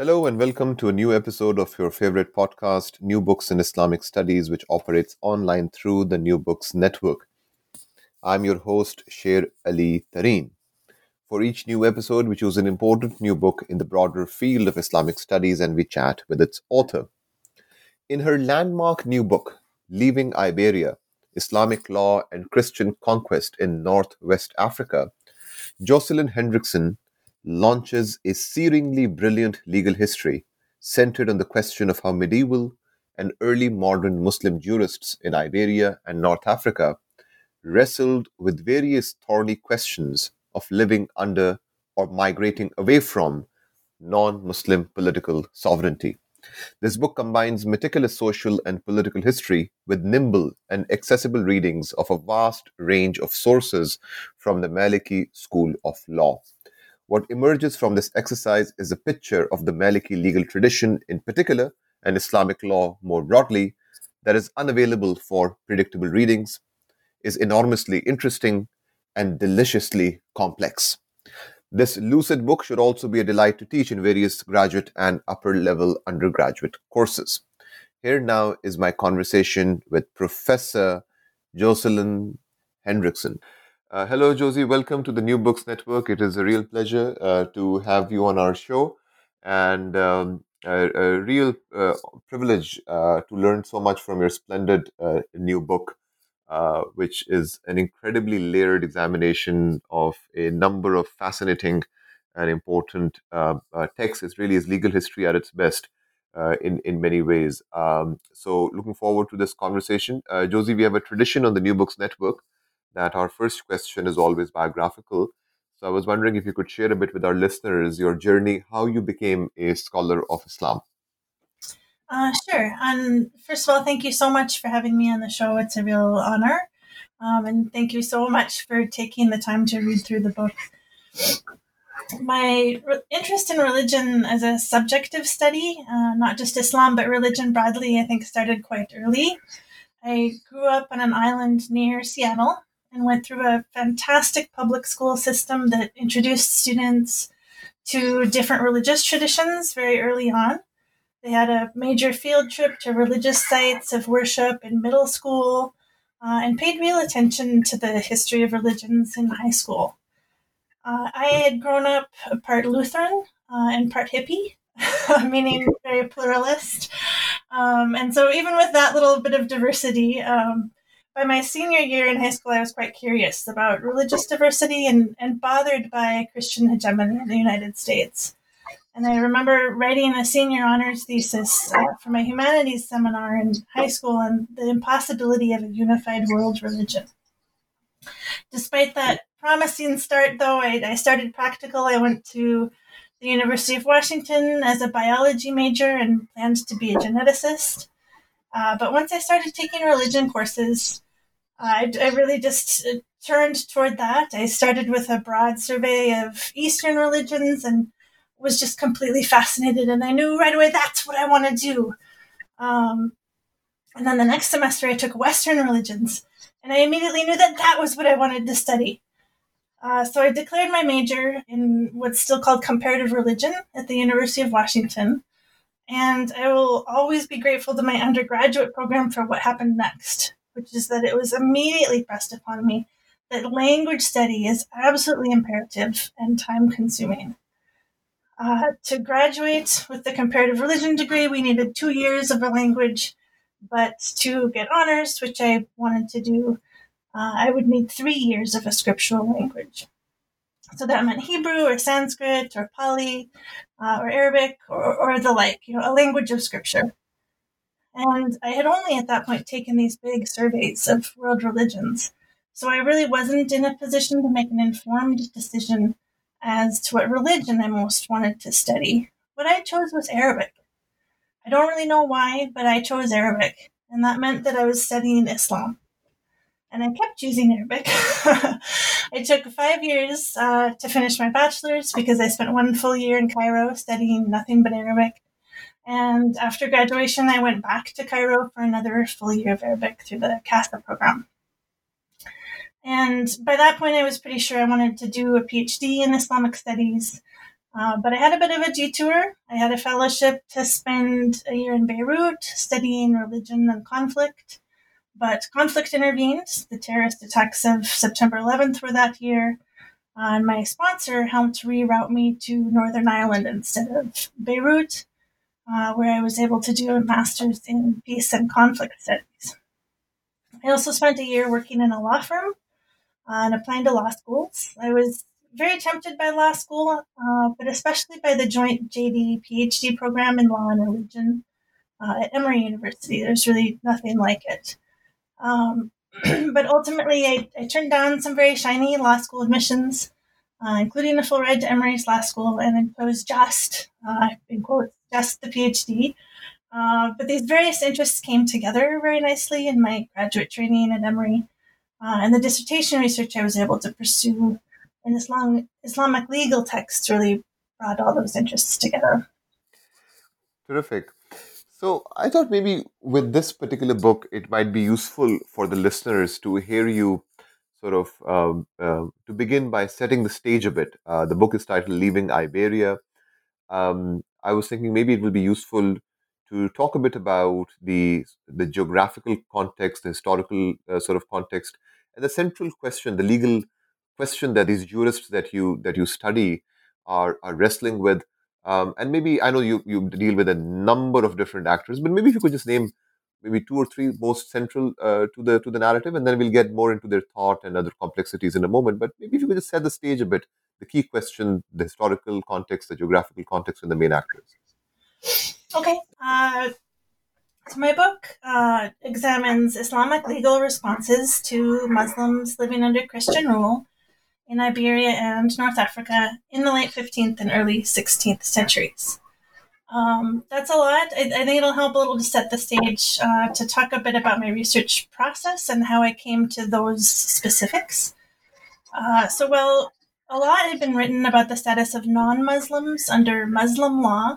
Hello, and welcome to a new episode of your favorite podcast, New Books in Islamic Studies, which operates online through the New Books Network. I'm your host, Sher Ali Tareen. For each new episode, we choose an important new book in the broader field of Islamic studies and we chat with its author. In her landmark new book, Leaving Iberia Islamic Law and Christian Conquest in Northwest Africa, Jocelyn Hendrickson launches a searingly brilliant legal history centered on the question of how medieval and early modern Muslim jurists in Iberia and North Africa wrestled with various thorny questions of living under or migrating away from non Muslim political sovereignty. This book combines meticulous social and political history with nimble and accessible readings of a vast range of sources from the Maliki school of law. What emerges from this exercise is a picture of the Maliki legal tradition in particular and Islamic law more broadly that is unavailable for predictable readings, is enormously interesting, and deliciously complex. This lucid book should also be a delight to teach in various graduate and upper level undergraduate courses. Here now is my conversation with Professor Jocelyn Hendrickson. Uh, hello, Josie. Welcome to the New Books Network. It is a real pleasure uh, to have you on our show and um, a, a, real uh, privilege uh, to learn so much from your splendid uh, new book, uh, which is an incredibly layered examination of a number of fascinating and important texts. It really is legal history at its best. in in many ways, um, so looking forward to this conversation, Josie. We have a tradition on the New Books Network that our first question is always biographical. So I was wondering if you could share a bit with our listeners your journey, how you became a scholar of Islam. Uh, sure. And first of all, thank you so much for having me on the show. It's a real honor. Um, and thank you so much for taking the time to read through the book. My re- interest in religion as a subjective study, uh, not just Islam, but religion broadly, I think started quite early. I grew up on an island near Seattle, and went through a fantastic public school system that introduced students to different religious traditions very early on. They had a major field trip to religious sites of worship in middle school uh, and paid real attention to the history of religions in high school. Uh, I had grown up part Lutheran uh, and part hippie, meaning very pluralist. Um, and so, even with that little bit of diversity, um, by my senior year in high school, I was quite curious about religious diversity and, and bothered by Christian hegemony in the United States. And I remember writing a senior honors thesis uh, for my humanities seminar in high school on the impossibility of a unified world religion. Despite that promising start, though, I, I started practical. I went to the University of Washington as a biology major and planned to be a geneticist. Uh, but once I started taking religion courses, I, I really just uh, turned toward that. I started with a broad survey of Eastern religions and was just completely fascinated. And I knew right away that's what I want to do. Um, and then the next semester, I took Western religions, and I immediately knew that that was what I wanted to study. Uh, so I declared my major in what's still called comparative religion at the University of Washington. And I will always be grateful to my undergraduate program for what happened next, which is that it was immediately pressed upon me that language study is absolutely imperative and time consuming. Uh, to graduate with the comparative religion degree, we needed two years of a language, but to get honors, which I wanted to do, uh, I would need three years of a scriptural language. So that meant Hebrew or Sanskrit or Pali uh, or Arabic or, or the like, you know, a language of scripture. And I had only at that point taken these big surveys of world religions. So I really wasn't in a position to make an informed decision as to what religion I most wanted to study, what I chose was Arabic. I don't really know why, but I chose Arabic, and that meant that I was studying Islam. And I kept choosing Arabic. it took five years uh, to finish my bachelor's because I spent one full year in Cairo studying nothing but Arabic. And after graduation, I went back to Cairo for another full year of Arabic through the CASA program. And by that point, I was pretty sure I wanted to do a PhD in Islamic studies. Uh, but I had a bit of a detour. I had a fellowship to spend a year in Beirut studying religion and conflict. But conflict intervened. The terrorist attacks of September 11th were that year. Uh, and my sponsor helped reroute me to Northern Ireland instead of Beirut, uh, where I was able to do a master's in peace and conflict studies. I also spent a year working in a law firm uh, and applying to law schools. I was very tempted by law school, uh, but especially by the joint JD PhD program in law and religion uh, at Emory University. There's really nothing like it. Um, but ultimately, I, I, turned down some very shiny law school admissions, uh, including a full ride to Emory's law school, and was just, uh, in quotes, just the PhD. Uh, but these various interests came together very nicely in my graduate training at Emory. Uh, and the dissertation research I was able to pursue in Islam, Islamic legal texts really brought all those interests together. Terrific. So I thought maybe with this particular book, it might be useful for the listeners to hear you sort of um, uh, to begin by setting the stage a bit. Uh, the book is titled Leaving Iberia. Um, I was thinking maybe it will be useful to talk a bit about the the geographical context, the historical uh, sort of context, and the central question, the legal question that these jurists that you that you study are are wrestling with. Um, and maybe I know you you deal with a number of different actors, but maybe if you could just name maybe two or three most central uh, to the to the narrative, and then we'll get more into their thought and other complexities in a moment. But maybe if you could just set the stage a bit, the key question, the historical context, the geographical context, and the main actors. Okay. Uh, so my book uh, examines Islamic legal responses to Muslims living under Christian rule in Iberia and North Africa in the late 15th and early 16th centuries. Um, that's a lot. I, I, think it'll help a little to set the stage uh, to talk a bit about my research process and how I came to those specifics. Uh, so, well, a lot had been written about the status of non Muslims under Muslim law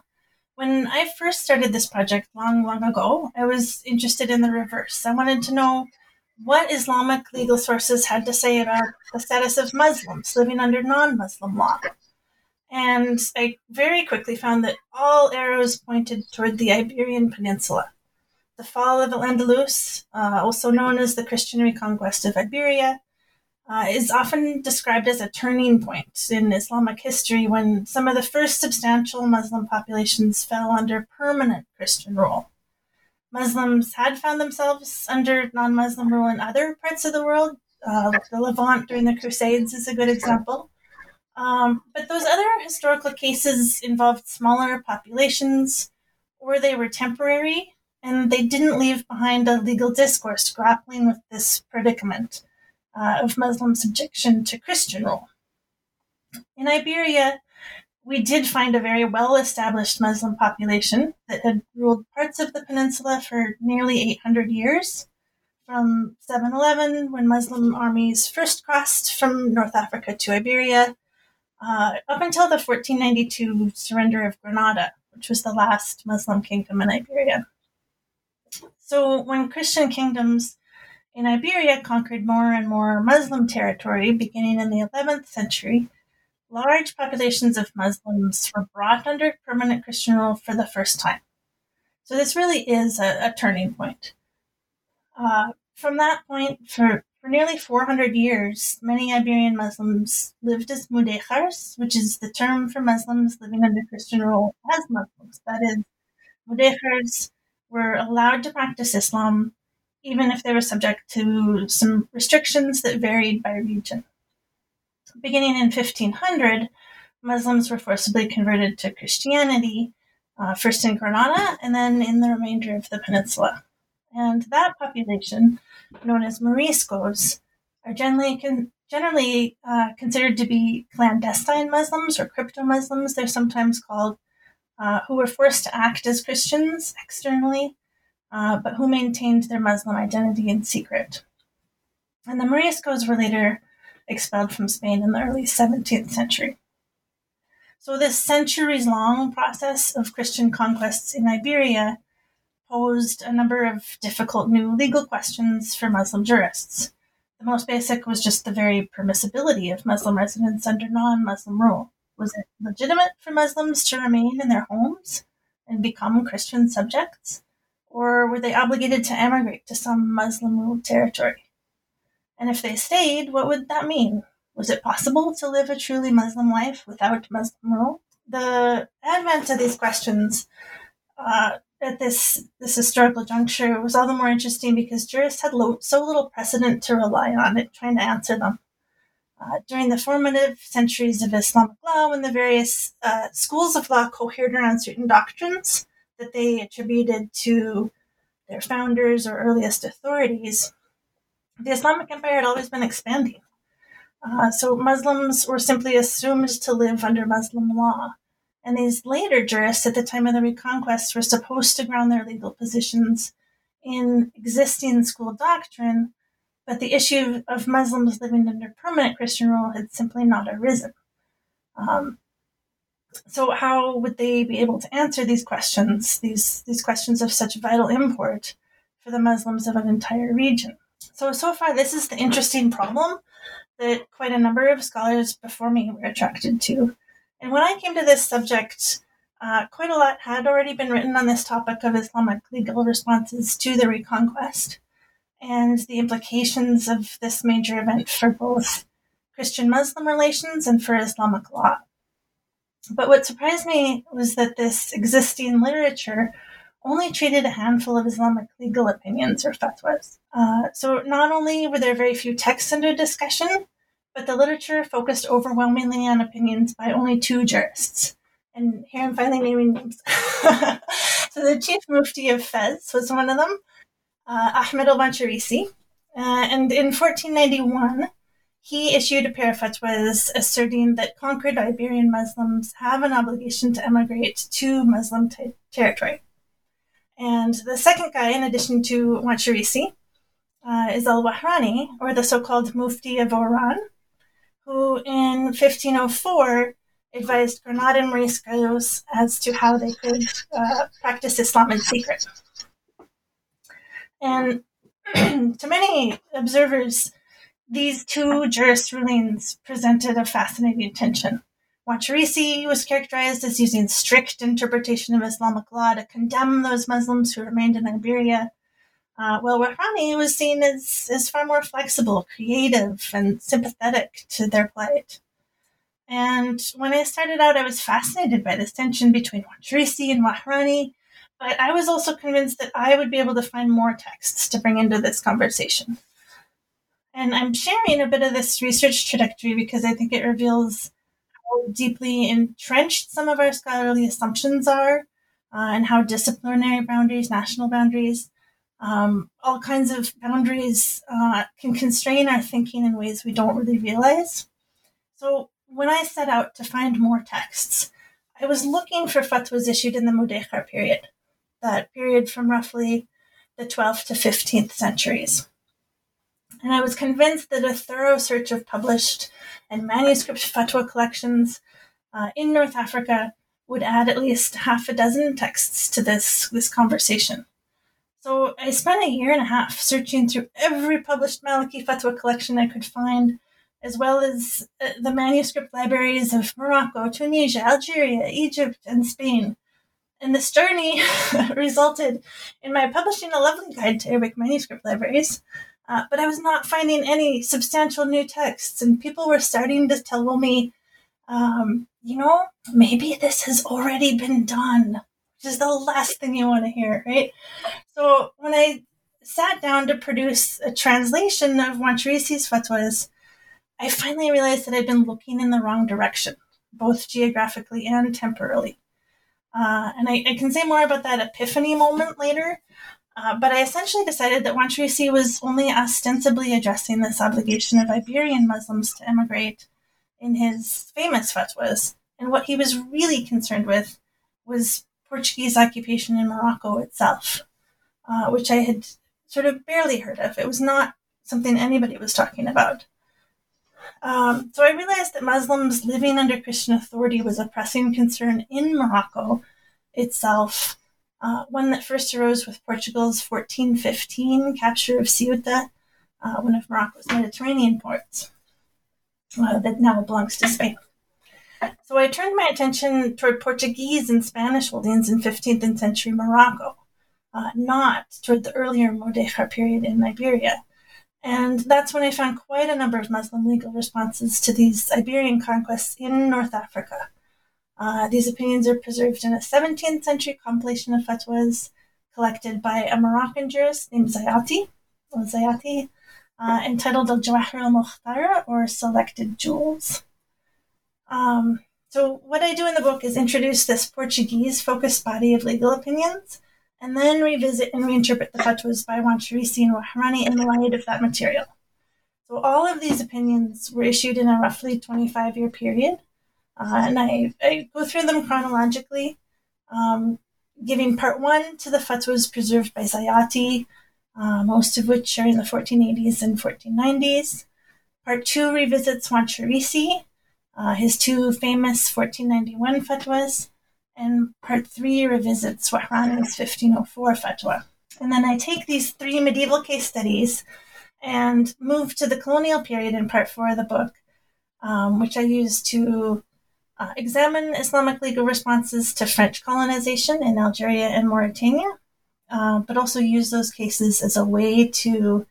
when I first started this project long, long ago, I was interested in the reverse. I wanted to know what Islamic legal sources had to say about the status of Muslims living under non Muslim law. And I very quickly found that all arrows pointed toward the Iberian Peninsula. The fall of Al Andalus, uh, also known as the Christian reconquest of Iberia, uh, is often described as a turning point in Islamic history when some of the first substantial Muslim populations fell under permanent Christian rule. Muslims had found themselves under non Muslim rule in other parts of the world. Uh, the Levant during the Crusades is a good example. Um, but those other historical cases involved smaller populations, or they were temporary, and they didn't leave behind a legal discourse grappling with this predicament uh, of Muslim subjection to Christian rule. In Iberia, we did find a very well established Muslim population that had ruled parts of the peninsula for nearly 800 years, from 711, when Muslim armies first crossed from North Africa to Iberia, uh, up until the 1492 surrender of Granada, which was the last Muslim kingdom in Iberia. So, when Christian kingdoms in Iberia conquered more and more Muslim territory beginning in the 11th century. Large populations of Muslims were brought under permanent Christian rule for the first time. So this really is a, a turning point. Uh, from that point, for, for nearly 400 years, many Iberian Muslims lived as mudejars, which is the term for Muslims living under Christian rule as Muslims. That is, mudejars were allowed to practice Islam even if they were subject to some restrictions that varied by region. Beginning in 1500, Muslims were forcibly converted to Christianity, uh, first in Granada and then in the remainder of the peninsula. And that population, known as Moriscos, are generally, con- generally uh, considered to be clandestine Muslims or crypto Muslims, they're sometimes called, uh, who were forced to act as Christians externally, uh, but who maintained their Muslim identity in secret. And the Moriscos were later expelled from Spain in the early 17th century. So, this centuries long process of Christian conquests in Iberia posed a number of difficult new legal questions for Muslim jurists. The most basic was just the very permissibility of Muslim residence under non Muslim rule. Was it legitimate for Muslims to remain in their homes and become Christian subjects? Or were they obligated to emigrate to some Muslim ruled territory? And if they stayed, what would that mean? Was it possible to live a truly Muslim life without Muslim rule? The advent of these questions uh, at this this historical juncture was all the more interesting because jurists had lo- so little precedent to rely on it trying to answer them. Uh, during the formative centuries of Islamic law, when the various uh, schools of law cohered around certain doctrines that they attributed to their founders or earliest authorities, the Islamic Empire had always been expanding. Uh, so Muslims were simply assumed to live under Muslim law. And these later jurists at the time of the Reconquest were supposed to ground their legal positions in existing school doctrine, but the issue of Muslims living under permanent Christian rule had simply not arisen. Um, so, how would they be able to answer these questions, these, these questions of such vital import for the Muslims of an entire region? So, so far, this is the interesting problem that quite a number of scholars before me were attracted to. And when I came to this subject, uh, quite a lot had already been written on this topic of Islamic legal responses to the Reconquest and the implications of this major event for both Christian Muslim relations and for Islamic law. But what surprised me was that this existing literature only treated a handful of Islamic legal opinions or fatwas. Uh, so not only were there very few texts under discussion, but the literature focused overwhelmingly on opinions by only two jurists. And here I'm finally naming names. so the chief mufti of Fez was one of them, uh, Ahmed al-Wansharisi. Uh, and in 1491, he issued a pair of fatwas asserting that conquered Iberian Muslims have an obligation to emigrate to Muslim t- territory. And the second guy, in addition to Wansharisi, uh, is al-Wahrani, or the so-called Mufti of Oran, who in 1504 advised Granadan Moriscos as to how they could uh, practice Islam in secret. And to many observers, these two jurist rulings presented a fascinating tension. Wansharisi was characterized as using strict interpretation of Islamic law to condemn those Muslims who remained in Iberia, uh, well, Wahrani was seen as, as far more flexible, creative, and sympathetic to their plight. And when I started out, I was fascinated by this tension between Wansharisi and Wahrani, but I was also convinced that I would be able to find more texts to bring into this conversation. And I'm sharing a bit of this research trajectory because I think it reveals how deeply entrenched some of our scholarly assumptions are uh, and how disciplinary boundaries, national boundaries, um, all kinds of boundaries uh, can constrain our thinking in ways we don't really realize. So when I set out to find more texts, I was looking for fatwas issued in the Mudejar period, that period from roughly the 12th to 15th centuries. And I was convinced that a thorough search of published and manuscript fatwa collections uh, in North Africa would add at least half a dozen texts to this, this conversation. So I spent a year and a half searching through every published Maliki fatwa collection I could find, as well as uh, the manuscript libraries of Morocco, Tunisia, Algeria, Egypt, and Spain. And this journey resulted in my publishing a lovely guide to Arabic manuscript libraries, uh, but I was not finding any substantial new texts, and people were starting to tell me, um, you know, maybe this has already been done which is the last thing you want to hear, right? So when I sat down to produce a translation of Wansharisi's fatwas, I finally realized that I'd been looking in the wrong direction, both geographically and temporally. Uh, and I, I, can say more about that epiphany moment later. Uh, but I essentially decided that Wansharisi was only ostensibly addressing this obligation of Iberian Muslims to emigrate in his famous fatwas. And what he was really concerned with was Portuguese occupation in Morocco itself, uh, which I had sort of barely heard of. It was not something anybody was talking about. Um, so I realized that Muslims living under Christian authority was a pressing concern in Morocco itself, uh, one that first arose with Portugal's 1415 capture of Ceuta, uh, one of Morocco's Mediterranean ports uh, that now belongs to Spain. So I turned my attention toward Portuguese and Spanish holdings in 15th and century Morocco, uh, not toward the earlier Mudéjar period in Iberia. And that's when I found quite a number of Muslim legal responses to these Iberian conquests in North Africa. Uh, these opinions are preserved in a 17th century compilation of fatwas collected by a Moroccan jurist named Zayati, or Zayati, uh, entitled Al Jawahir al Mukhtara, or Selected Jewels. Um, so, what I do in the book is introduce this Portuguese focused body of legal opinions and then revisit and reinterpret the fatwas by Wansharisi and Wahrani in the light of that material. So, all of these opinions were issued in a roughly 25 year period, uh, and I, I, go through them chronologically, um, giving part one to the fatwas preserved by Zayati, uh, most of which are in the 1480s and 1490s. Part two revisits Wansharisi, uh, his two famous 1491 fatwas, and part three revisits Wahrani's 1504 fatwa. And then I take these three medieval case studies and move to the colonial period in part four of the book, um, which I use to uh, examine Islamic legal responses to French colonization in Algeria and Mauritania, uh, but also use those cases as a way to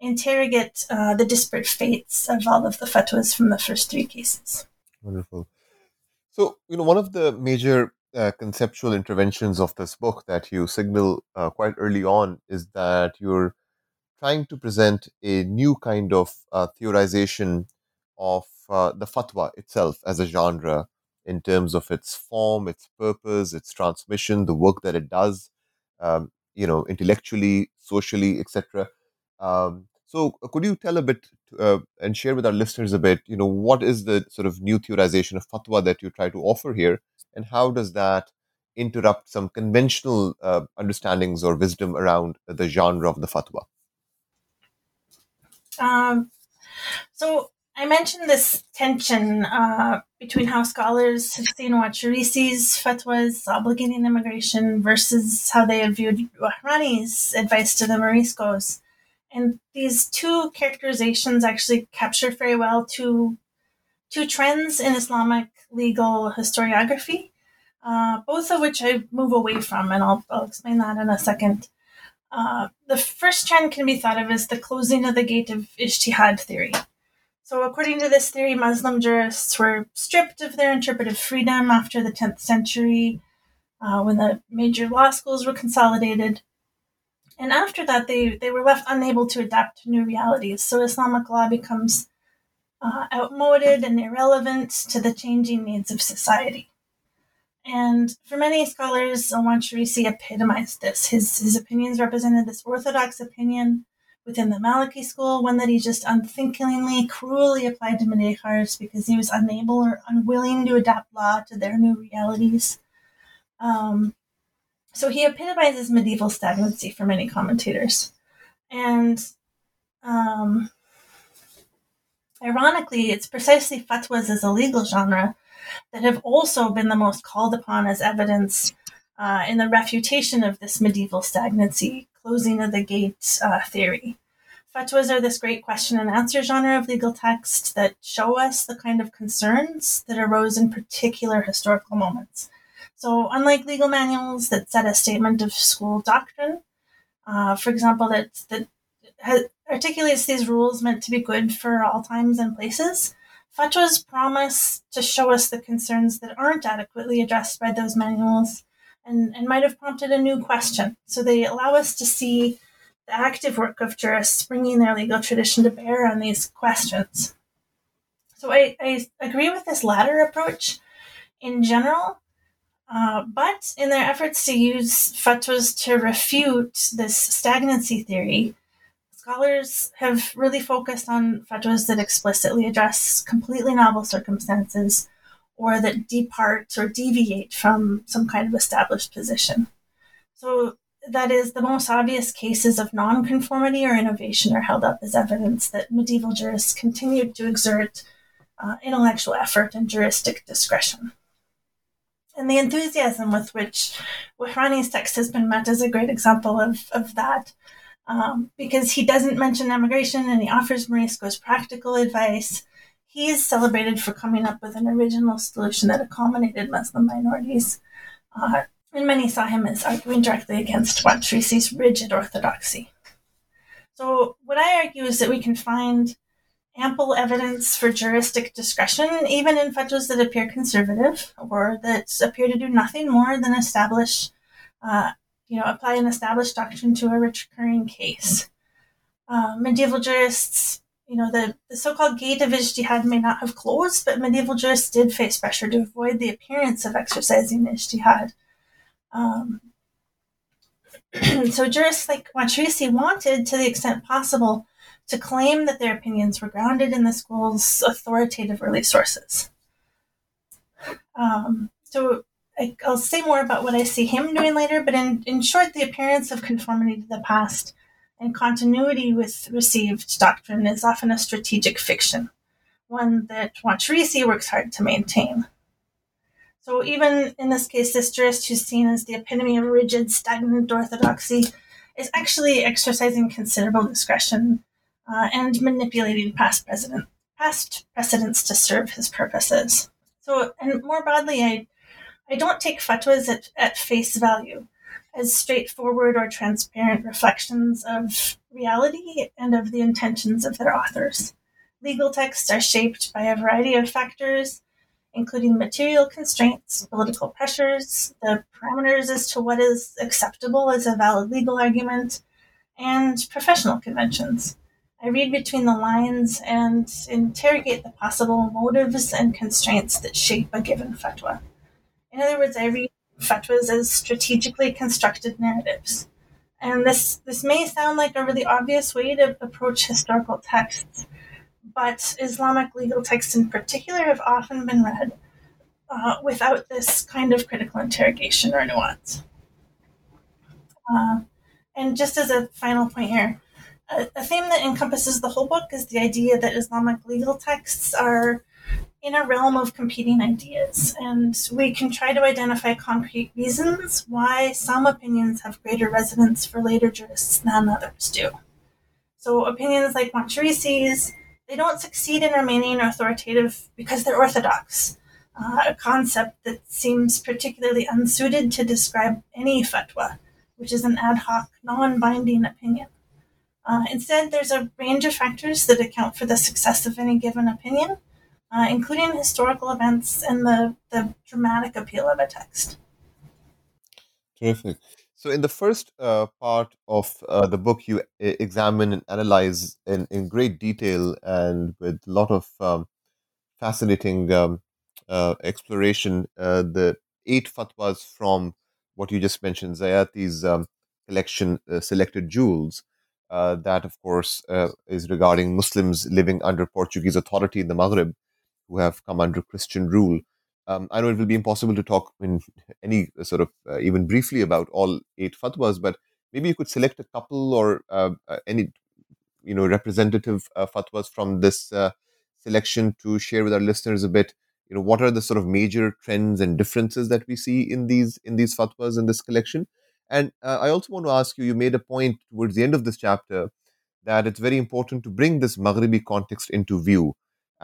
interrogate uh, the disparate fates of all of the fatwas from the first three cases. Wonderful. So, you know, one of the major uh, conceptual interventions of this book that you signal uh, quite early on is that you're trying to present a new kind of uh, theorization of uh, the fatwa itself as a genre in terms of its form, its purpose, its transmission, the work that it does, um, you know, intellectually, socially, etc. Um, so, uh, could you tell a bit uh, and share with our listeners a bit, you know, what is the sort of new theorization of fatwa that you try to offer here, and how does that interrupt some conventional uh, understandings or wisdom around the genre of the fatwa? Um, so, I mentioned this tension uh, between how scholars have seen Wansharisi's fatwas obligating immigration versus how they have viewed Wahrani's advice to the Moriscos. And these two characterizations actually capture very well two, two trends in Islamic legal historiography, uh, both of which I move away from, and I'll, I'll explain that in a second. Uh, the first trend can be thought of as the closing of the gate of ijtihad theory. So, according to this theory, Muslim jurists were stripped of their interpretive freedom after the 10th century uh, when the major law schools were consolidated. And after that, they, they were left unable to adapt to new realities. So, Islamic law becomes uh, outmoded and irrelevant to the changing needs of society. And for many scholars, Al-Wansharisi epitomized this. His, his opinions represented this orthodox opinion within the Maliki school, one that he just unthinkingly, cruelly applied to Mudéjars because he was unable or unwilling to adapt law to their new realities. Um, so he epitomizes medieval stagnancy for many commentators. And um, ironically, it's precisely fatwas as a legal genre that have also been the most called upon as evidence uh, in the refutation of this medieval stagnancy closing of the gate uh, theory. Fatwas are this great question and answer genre of legal text that show us the kind of concerns that arose in particular historical moments. So, unlike legal manuals that set a statement of school doctrine, uh, for example, that, that has, articulates these rules meant to be good for all times and places, fatwas promise to show us the concerns that aren't adequately addressed by those manuals and, and might have prompted a new question. So they allow us to see the active work of jurists bringing their legal tradition to bear on these questions. So I, I agree with this latter approach in general. Uh, but in their efforts to use fatwas to refute this stagnancy theory, scholars have really focused on fatwas that explicitly address completely novel circumstances or that depart or deviate from some kind of established position. So that is, the most obvious cases of nonconformity or innovation are held up as evidence that medieval jurists continued to exert uh, intellectual effort and juristic discretion. And the enthusiasm with which Wahrani's text has been met is a great example of, of that, um, because he doesn't mention emigration and he offers Morisco's practical advice. He is celebrated for coming up with an original solution that accommodated Muslim minorities. Uh, and many saw him as arguing directly against Wansharisi's rigid orthodoxy. So, what I argue is that we can find ample evidence for juristic discretion, even in fatwas that appear conservative or that appear to do nothing more than establish, uh, you know, apply an established doctrine to a recurring case. Uh, medieval jurists, you know, the, the so-called gate of ijtihad may not have closed, but medieval jurists did face pressure to avoid the appearance of exercising ijtihad. Um, so jurists like Wansharisi wanted, to the extent possible, to claim that their opinions were grounded in the school's authoritative early sources. Um, so I, will say more about what I see him doing later, but in, in short, the appearance of conformity to the past and continuity with received doctrine is often a strategic fiction, one that Wansharisi works hard to maintain. So even in this case, this jurist who's seen as the epitome of rigid, stagnant orthodoxy is actually exercising considerable discretion uh, and manipulating past past precedents to serve his purposes. So, and more broadly, I, I don't take fatwas at, at face value as straightforward or transparent reflections of reality and of the intentions of their authors. Legal texts are shaped by a variety of factors, including material constraints, political pressures, the parameters as to what is acceptable as a valid legal argument, and professional conventions. I read between the lines and interrogate the possible motives and constraints that shape a given fatwa. In other words, I read fatwas as strategically constructed narratives. And this, this may sound like a really obvious way to approach historical texts, but Islamic legal texts in particular have often been read uh, without this kind of critical interrogation or nuance. Uh, and just as a final point here, a, a theme that encompasses the whole book is the idea that Islamic legal texts are in a realm of competing ideas, and we can try to identify concrete reasons why some opinions have greater resonance for later jurists than others do. So, opinions like Wansharisi's, they don't succeed in remaining authoritative because they're orthodox, uh, a concept that seems particularly unsuited to describe any fatwa, which is an ad hoc, non binding opinion. Uh, instead, there's a range of factors that account for the success of any given opinion, uh, including historical events and the, the dramatic appeal of a text. Terrific. So, in the first uh, part of uh, the book, you examine and analyze in, in great detail and with a lot of um, fascinating um, uh, exploration uh, the eight fatwas from what you just mentioned, Zayati's um, collection, Selected Jewels. Uh, that, of course, uh, is regarding Muslims living under Portuguese authority in the Maghreb who have come under Christian rule. Um, I know it will be impossible to talk in any sort of uh, even briefly about all eight fatwas, but maybe you could select a couple or uh, uh, any you know representative fatwas from this selection to share with our listeners a bit. You know, what are the sort of major trends and differences that we see in these in these fatwas in this collection? And uh, I also want to ask you, you made a point towards the end of this chapter that it's very important to bring this Maghribi context into view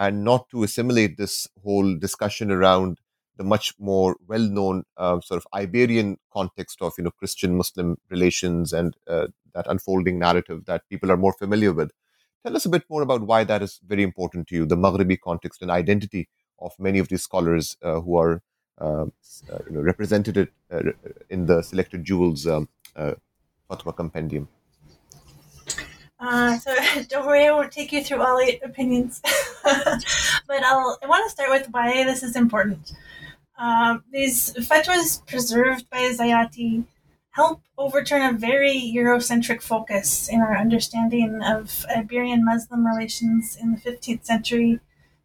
and not to assimilate this whole discussion around the much more well-known uh, sort of Iberian context of you know Christian Muslim relations and uh, that unfolding narrative that people are more familiar with. Tell us a bit more about why that is very important to you, the Maghribi context and identity of many of these scholars uh, who are um, uh, you know, represented uh, in the selected jewels um, uh, fatwa compendium. Uh, so don't worry, I won't take you through all eight opinions, but I'll. I want to start with why this is important. Uh, these fatwas preserved by Zayati help overturn a very Eurocentric focus in our understanding of Iberian Muslim relations in the 15th century.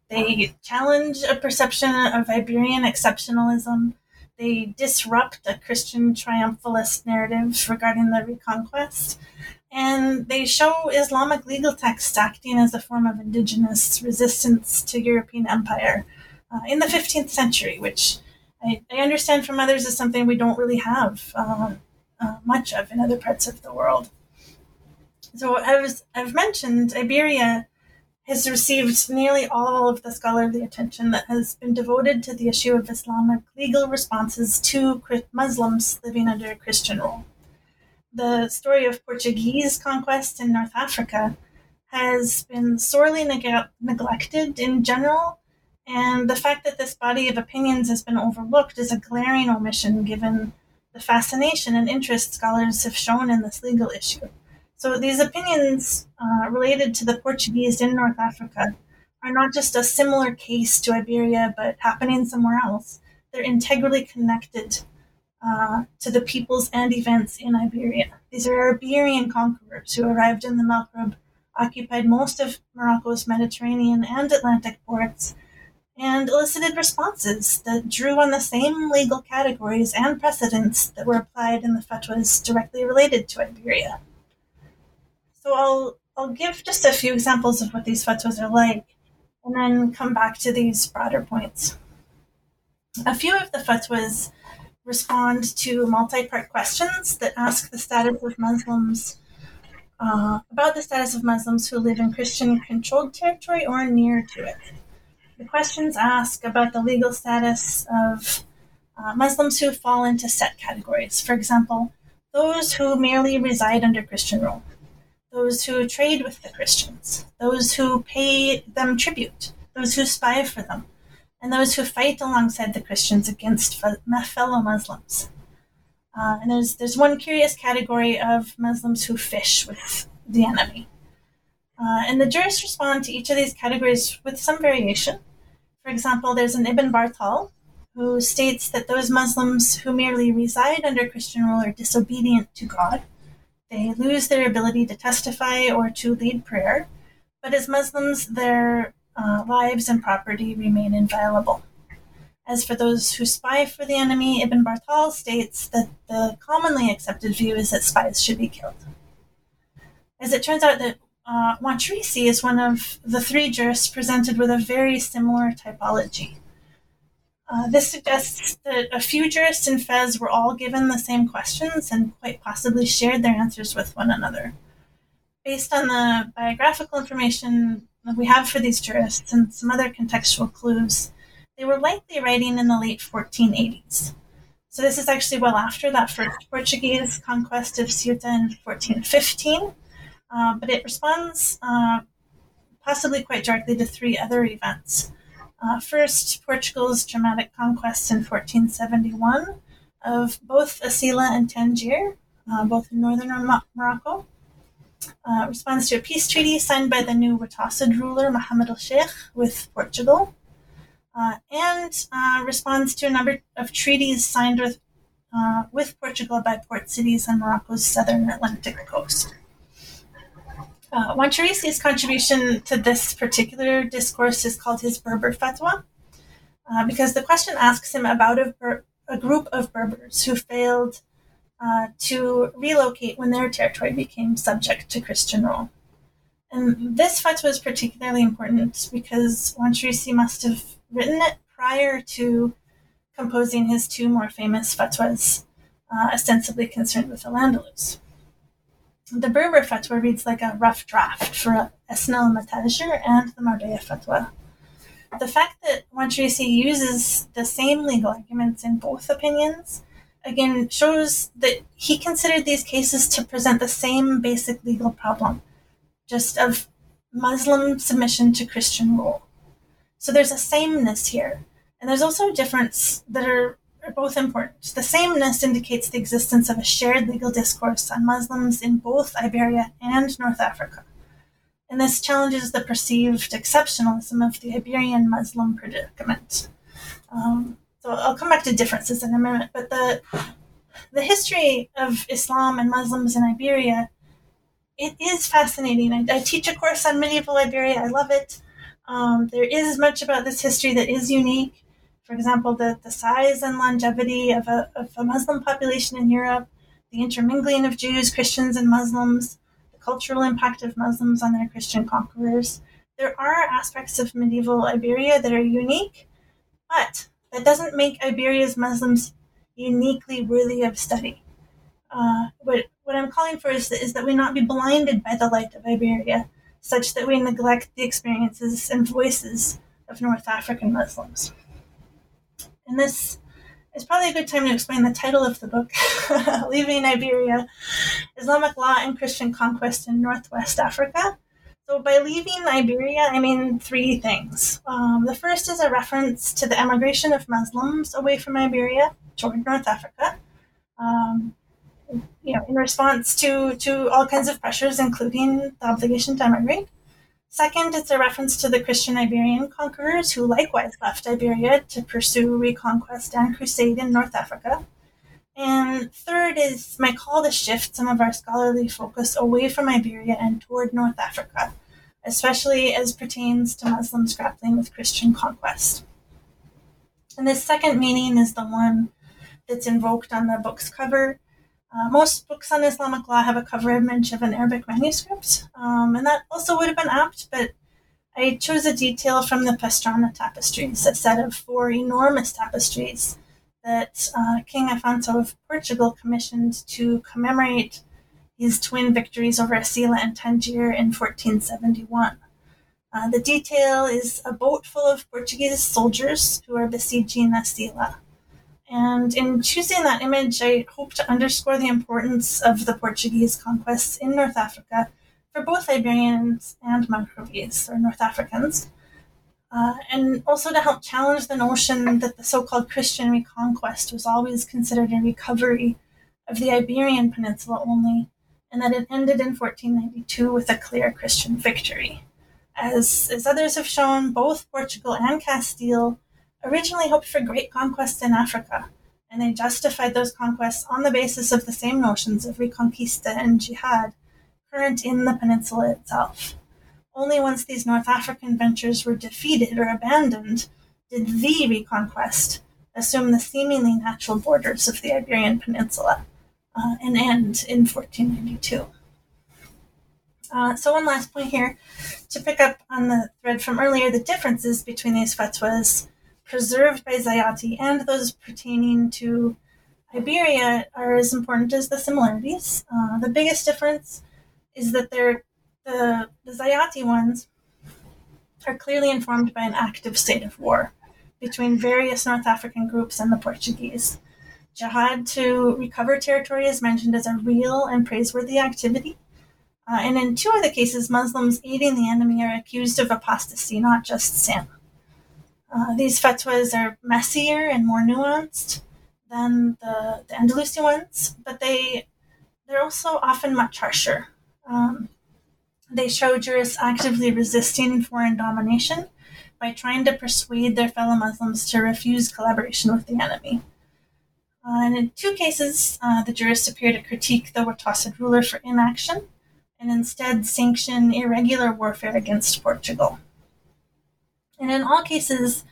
They challenge a perception of Iberian exceptionalism. They disrupt a Christian triumphalist narrative regarding the reconquest. And they show Islamic legal texts acting as a form of indigenous resistance to European empire uh, in the 15th century, which I, I, understand from others is something we don't really have. Uh, uh, much of in other parts of the world. So as I've mentioned, Iberia has received nearly all of the scholarly attention that has been devoted to the issue of Islamic legal responses to Muslims living under Christian rule. The story of Portuguese conquest in North Africa has been sorely neg- neglected in general, and the fact that this body of opinions has been overlooked is a glaring omission given the fascination and interest scholars have shown in this legal issue. So these opinions uh, related to the Portuguese in North Africa are not just a similar case to Iberia, but happening somewhere else. They're integrally connected uh, to the peoples and events in Iberia. These are Iberian conquerors who arrived in the Maghreb, occupied most of Morocco's Mediterranean and Atlantic ports, and elicited responses that drew on the same legal categories and precedents that were applied in the fatwas directly related to Iberia. So I'll I'll give just a few examples of what these fatwas are like, and then come back to these broader points. A few of the fatwas respond to multi-part questions that ask the status of Muslims uh, about the status of Muslims who live in Christian-controlled territory or near to it. The questions ask about the legal status of uh, Muslims who fall into set categories. For example, those who merely reside under Christian rule, those who trade with the Christians, those who pay them tribute, those who spy for them, and those who fight alongside the Christians against fellow Muslims. Uh, and there's there's one curious category of Muslims who fish with the enemy. Uh, and the jurists respond to each of these categories with some variation. For example, there's an Ibn Bartal who states that those Muslims who merely reside under Christian rule are disobedient to God. They lose their ability to testify or to lead prayer, but as Muslims, their uh, lives and property remain inviolable. As for those who spy for the enemy, Ibn Barthal states that the commonly accepted view is that spies should be killed. As it turns out that uh, Wansharisi is one of the three jurists presented with a very similar typology. Uh, this suggests that a few jurists in Fez were all given the same questions and quite possibly shared their answers with one another. Based on the biographical information we have for these jurists and some other contextual clues, they were likely writing in the late 1480s. So this is actually well after that first Portuguese conquest of Ceuta in 1415 uh, but it responds uh, possibly quite directly to three other events. Uh, first, Portugal's dramatic conquest in 1471 of both Asila and Tangier, uh, both in northern Morocco. Uh, responds to a peace treaty signed by the new Watasid ruler Muhammad al Sheikh with Portugal, uh, and responds to a number of treaties signed with, with Portugal by port cities on Morocco's southern Atlantic coast. Uh, Wansharisi's contribution to this particular discourse is called his Berber fatwa, uh, because the question asks him about a, Ber- a group of Berbers who failed uh, to relocate when their territory became subject to Christian rule. And this fatwa is particularly important because Wansharisi must have written it prior to composing his two more famous fatwas, uh, ostensibly concerned with Al-Andalus. The Berber fatwa reads like a rough draft for Asna al-Matajir and the Marbella fatwa. The fact that Wansharisi uses the same legal arguments in both opinions again shows that he considered these cases to present the same basic legal problem, just of Muslim submission to Christian rule. So there's a sameness here. And there's also a difference that are are both important. The sameness indicates the existence of a shared legal discourse on Muslims in both Iberia and North Africa. And this challenges the perceived exceptionalism of the Iberian Muslim predicament. Um, So I'll come back to differences in a minute, but the the history of Islam and Muslims in Iberia, it is fascinating. I, I teach a course on medieval Iberia. I love it. Um, there is much about this history that is unique. For example, the, the size and longevity of a, of a Muslim population in Europe, the intermingling of Jews, Christians, and Muslims, the cultural impact of Muslims on their Christian conquerors. There are aspects of medieval Iberia that are unique, but that doesn't make Iberia's Muslims uniquely worthy of study. Uh, what, what I'm calling for is is that we not be blinded by the light of Iberia, such that we neglect the experiences and voices of North African Muslims. And this is probably a good time to explain the title of the book Leaving Iberia Islamic Law and Christian Conquest in Northwest Africa. So, by leaving Iberia, I mean three things. Um, the first is a reference to the emigration of Muslims away from Iberia toward North Africa. Um, you know, in response to, to all kinds of pressures, including the obligation to emigrate. Second, it's a reference to the Christian Iberian conquerors who likewise left Iberia to pursue reconquest and crusade in North Africa. And third is my call to shift some of our scholarly focus away from Iberia and toward North Africa, especially as pertains to Muslims grappling with Christian conquest. And this second meaning is the one that's invoked on the book's cover. Uh, most books on Islamic law have a cover image of an Arabic manuscript, um, and that also would have been apt, but I chose a detail from the Pastrana tapestries, a set of four enormous tapestries that uh, King Afonso of Portugal commissioned to commemorate his twin victories over Asila and Tangier in 1471. Uh, the detail is a boat full of Portuguese soldiers who are besieging Asila. And in choosing that image, I hope to underscore the importance of the Portuguese conquests in North Africa for both Iberians and Maghrebis, or North Africans, uh, and also to help challenge the notion that the so called Christian reconquest was always considered a recovery of the Iberian Peninsula only, and that it ended in 1492 with a clear Christian victory. As, as others have shown, both Portugal and Castile originally hoped for great conquests in Africa, and they justified those conquests on the basis of the same notions of reconquista and jihad current in the peninsula itself. Only once these North African ventures were defeated or abandoned did the reconquest assume the seemingly natural borders of the Iberian Peninsula uh, and end in 1492. Uh, so, one last point here to pick up on the thread from earlier the differences between these fatwas preserved by Zayati and those pertaining to Iberia are as important as the similarities. Uh, the biggest difference is that they're the, the Zayati ones are clearly informed by an active state of war between various North African groups and the Portuguese. Jihad to recover territory is mentioned as a real and praiseworthy activity. Uh, and in two of the cases, Muslims aiding the enemy are accused of apostasy, not just sin. Uh, these fatwas are messier and more nuanced than the, the Andalusi ones, but they they're also often much harsher. Um, they show jurists actively resisting foreign domination by trying to persuade their fellow Muslims to refuse collaboration with the enemy. Uh, and in two cases, uh, the jurists appear to critique the Watasid ruler for inaction and instead sanction irregular warfare against Portugal. And in all cases,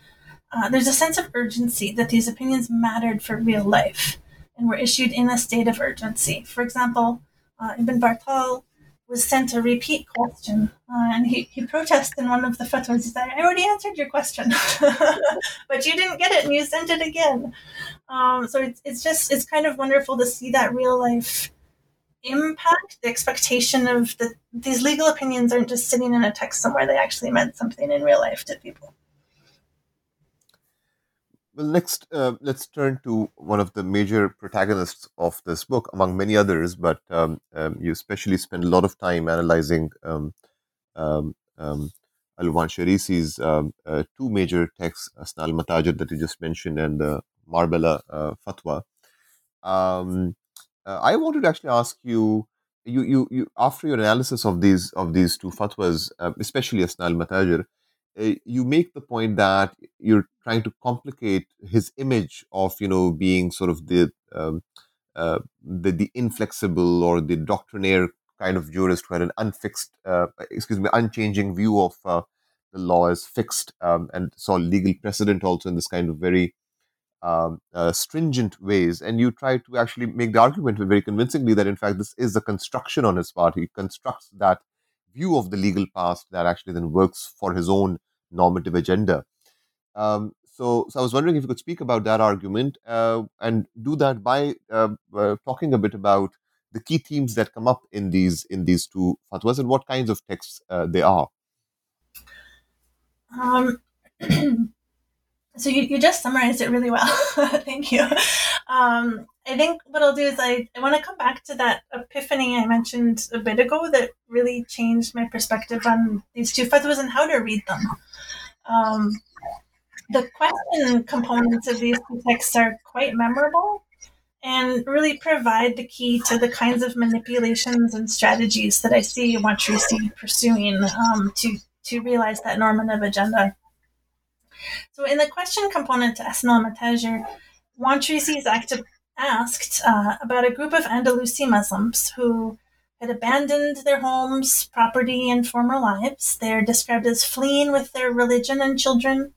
uh, there's a sense of urgency that these opinions mattered for real life and were issued in a state of urgency. For example, uh, Ibn Battal was sent a repeat question, uh, and he, he protested in one of the fatwas. He said, I already answered your question, but you didn't get it and you sent it again. Um, so it's, it's just, it's kind of wonderful to see that real life impact, the expectation of the, these legal opinions aren't just sitting in a text somewhere, they actually meant something in real life to people. Well, next, uh, let's turn to one of the major protagonists of this book, among many others, but um, um, you especially spend a lot of time analyzing um, um, um Al-Wansharisi's um, uh, two major texts, Asna al that you just mentioned, and the Marbella uh, Fatwa. Um, uh, I wanted to actually ask you, you, you, you, after your analysis of these of these two fatwas, uh, especially Asna al Matajir, uh, you make the point that you're trying to complicate his image of you know being sort of the um, uh, the, the inflexible or the doctrinaire kind of jurist who had an unfixed, uh, excuse me, unchanging view of uh, the law as fixed um, and saw legal precedent also in this kind of very um, uh, stringent ways. And you try to actually make the argument very convincingly that in fact this is a construction on his part. He constructs that view of the legal past that actually then works for his own normative agenda. Um, so, so I was wondering if you could speak about that argument uh, and do that by uh, uh, talking a bit about the key themes that come up in these in these two fatwas and what kinds of texts uh, they are. Um, so you, you just summarized it really well. Thank you. Um, I think what I'll do is I, I want to come back to that epiphany I mentioned a bit ago that really changed my perspective on these two fatwas and how to read them. Um, the question components of these two texts are quite memorable and really provide the key to the kinds of manipulations and strategies that I see Wansharisi pursuing um, to, to realize that normative agenda. So, in the question component to Asna al-Matajir, Wansharisi is asked uh, about a group of Andalusi Muslims who had abandoned their homes, property, and former lives. They're described as fleeing with their religion and children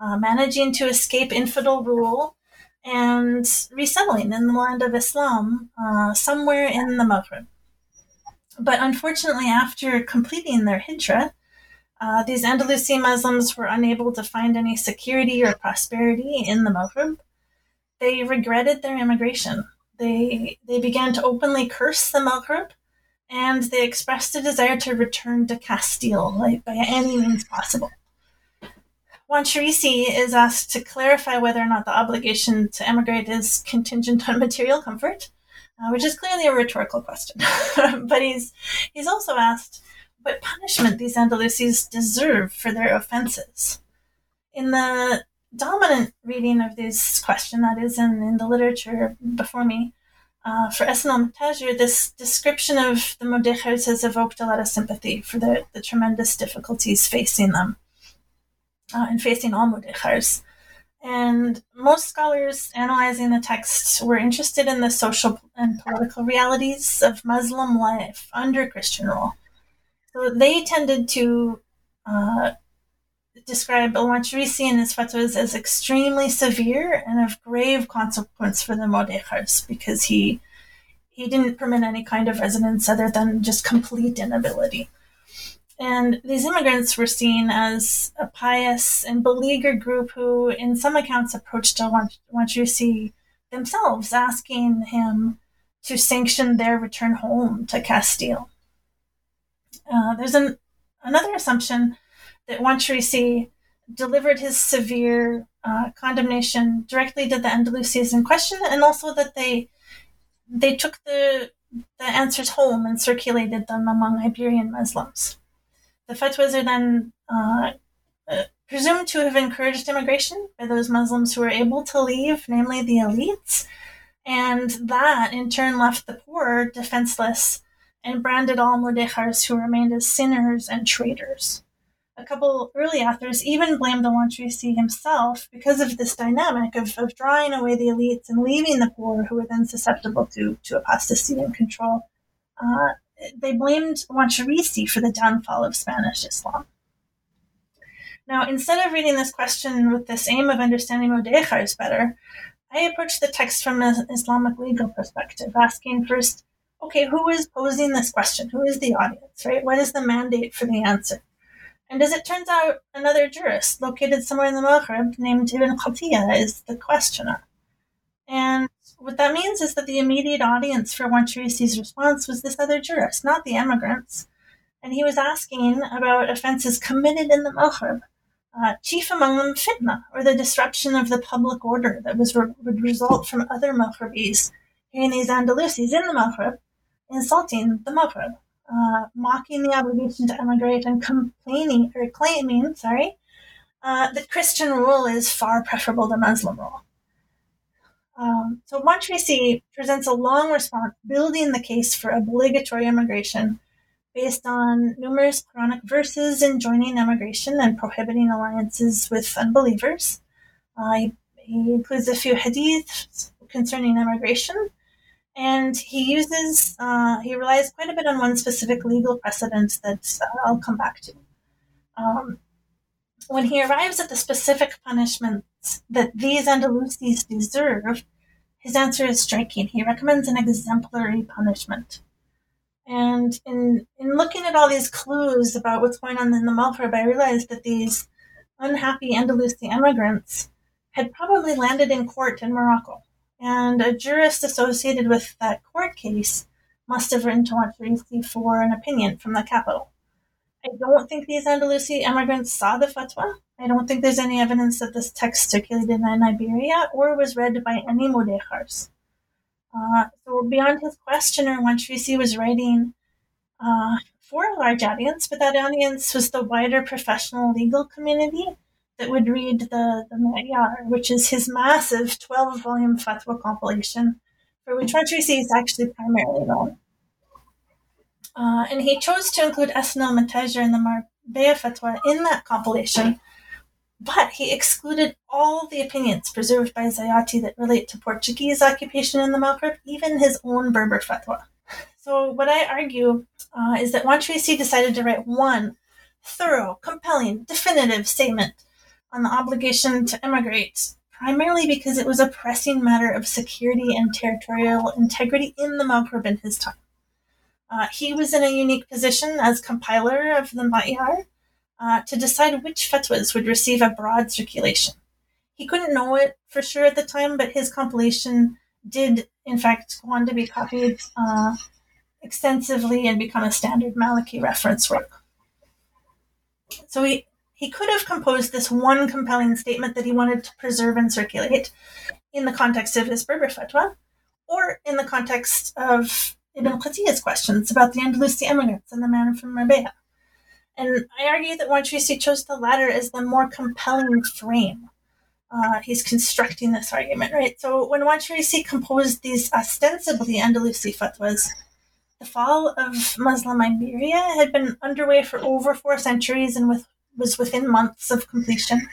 uh, managing to escape infidel rule and resettling in the land of Islam uh, somewhere in the Maghreb. But unfortunately, after completing their hijrah, uh, these Andalusian Muslims were unable to find any security or prosperity in the Maghreb. They regretted their immigration. They, they began to openly curse the Maghreb and they expressed a desire to return to Castile like, by any means possible. Wansharisi is asked to clarify whether or not the obligation to emigrate is contingent on material comfort, uh, which is clearly a rhetorical question. but he's he's also asked what punishment these Andalusis deserve for their offenses. In the dominant reading of this question, that is in, in the literature before me, uh, for Asna al-Matajir, this description of the Mudejars has evoked a lot of sympathy for the, the tremendous difficulties facing them uh, and facing all mudejars. And most scholars analyzing the text were interested in the social and political realities of Muslim life under Christian rule. So they tended to uh, describe Al-Wansharisi and his fatwas as extremely severe and of grave consequence for the Mudejars because he he didn't permit any kind of residence other than just complete inability. And these immigrants were seen as a pious and beleaguered group who, in some accounts, approached Al-Wansharisi themselves, asking him to sanction their return home to Castile. Uh, there's an, another assumption that Wansharisi delivered his severe uh, condemnation directly to the Andalusians in question, and also that they they took the the answers home and circulated them among Iberian Muslims. The fatwas are then uh, uh, presumed to have encouraged immigration by those Muslims who were able to leave, namely the elites, and that in turn left the poor defenseless and branded all mudejars who remained as sinners and traitors. A couple early authors even blamed Al-Wansharisi himself because of this dynamic of, of drawing away the elites and leaving the poor, who were then susceptible to, to apostasy and control. Uh, they blamed Wansharisi for the downfall of Spanish Islam. Now, instead of reading this question with this aim of understanding Mudejars better, I approached the text from an Islamic legal perspective, asking first, okay, who is posing this question? Who is the audience, right? What is the mandate for the answer? And as it turns out, another jurist located somewhere in the Maghreb named Ibn Qatiya is the questioner. And what that means is that the immediate audience for Wansharisi's response was this other jurist, not the emigrants. And he was asking about offenses committed in the Maghreb, uh, chief among them fitna, or the disruption of the public order that was re- would result from other Maghrebis hearing these Andalusis in the Maghreb insulting the Maghreb, uh, mocking the obligation to emigrate and complaining or claiming, sorry, uh, that Christian rule is far preferable to Muslim rule. Um, so Wansharisi presents a long response building the case for obligatory immigration based on numerous Quranic verses enjoining emigration and prohibiting alliances with unbelievers. Uh, he, he, includes a few hadiths concerning immigration, and he uses, uh, he relies quite a bit on one specific legal precedent that uh, I'll come back to. Um, when he arrives at the specific punishments that these Andalusis deserve, his answer is striking. He recommends an exemplary punishment. And in in looking at all these clues about what's going on in the Maghreb, I realized that these unhappy Andalusian immigrants had probably landed in court in Morocco. And a jurist associated with that court case must have written to Wansharisi for an opinion from the capital. I don't think these Andalusi immigrants saw the fatwa. I don't think there's any evidence that this text circulated in Iberia or was read by any Mudejars. Uh, so beyond his questioner, Wansharisi was writing uh, for a large audience, but that audience was the wider professional legal community that would read the, the Ma'yar, which is his massive 12 volume fatwa compilation, for which Wansharisi is actually primarily known. Uh, and he chose to include Asna al-Matajer and the Marbella fatwa in that compilation, but he excluded all the opinions preserved by Zayati that relate to Portuguese occupation in the Maghreb, even his own Berber fatwa. So, what I argue uh, is that Wansharisi decided to write one thorough, compelling, definitive statement on the obligation to emigrate, primarily because it was a pressing matter of security and territorial integrity in the Maghreb in his time. Uh, he was in a unique position as compiler of the Ma'yar uh, to decide which fatwas would receive a broad circulation. He couldn't know it for sure at the time, but his compilation did, in fact, go on to be copied uh, extensively and become a standard Maliki reference work. So he, he could have composed this one compelling statement that he wanted to preserve and circulate in the context of his Berber fatwa, or in the context of Ibn Qatiyya's questions about the Andalusi immigrants and the man from Marbella. And I argue that Wansharisi chose the latter as the more compelling frame. Uh, he's constructing this argument, right? So when Wansharisi composed these ostensibly Andalusi fatwas, the fall of Muslim Iberia had been underway for over four centuries and with, was within months of completion.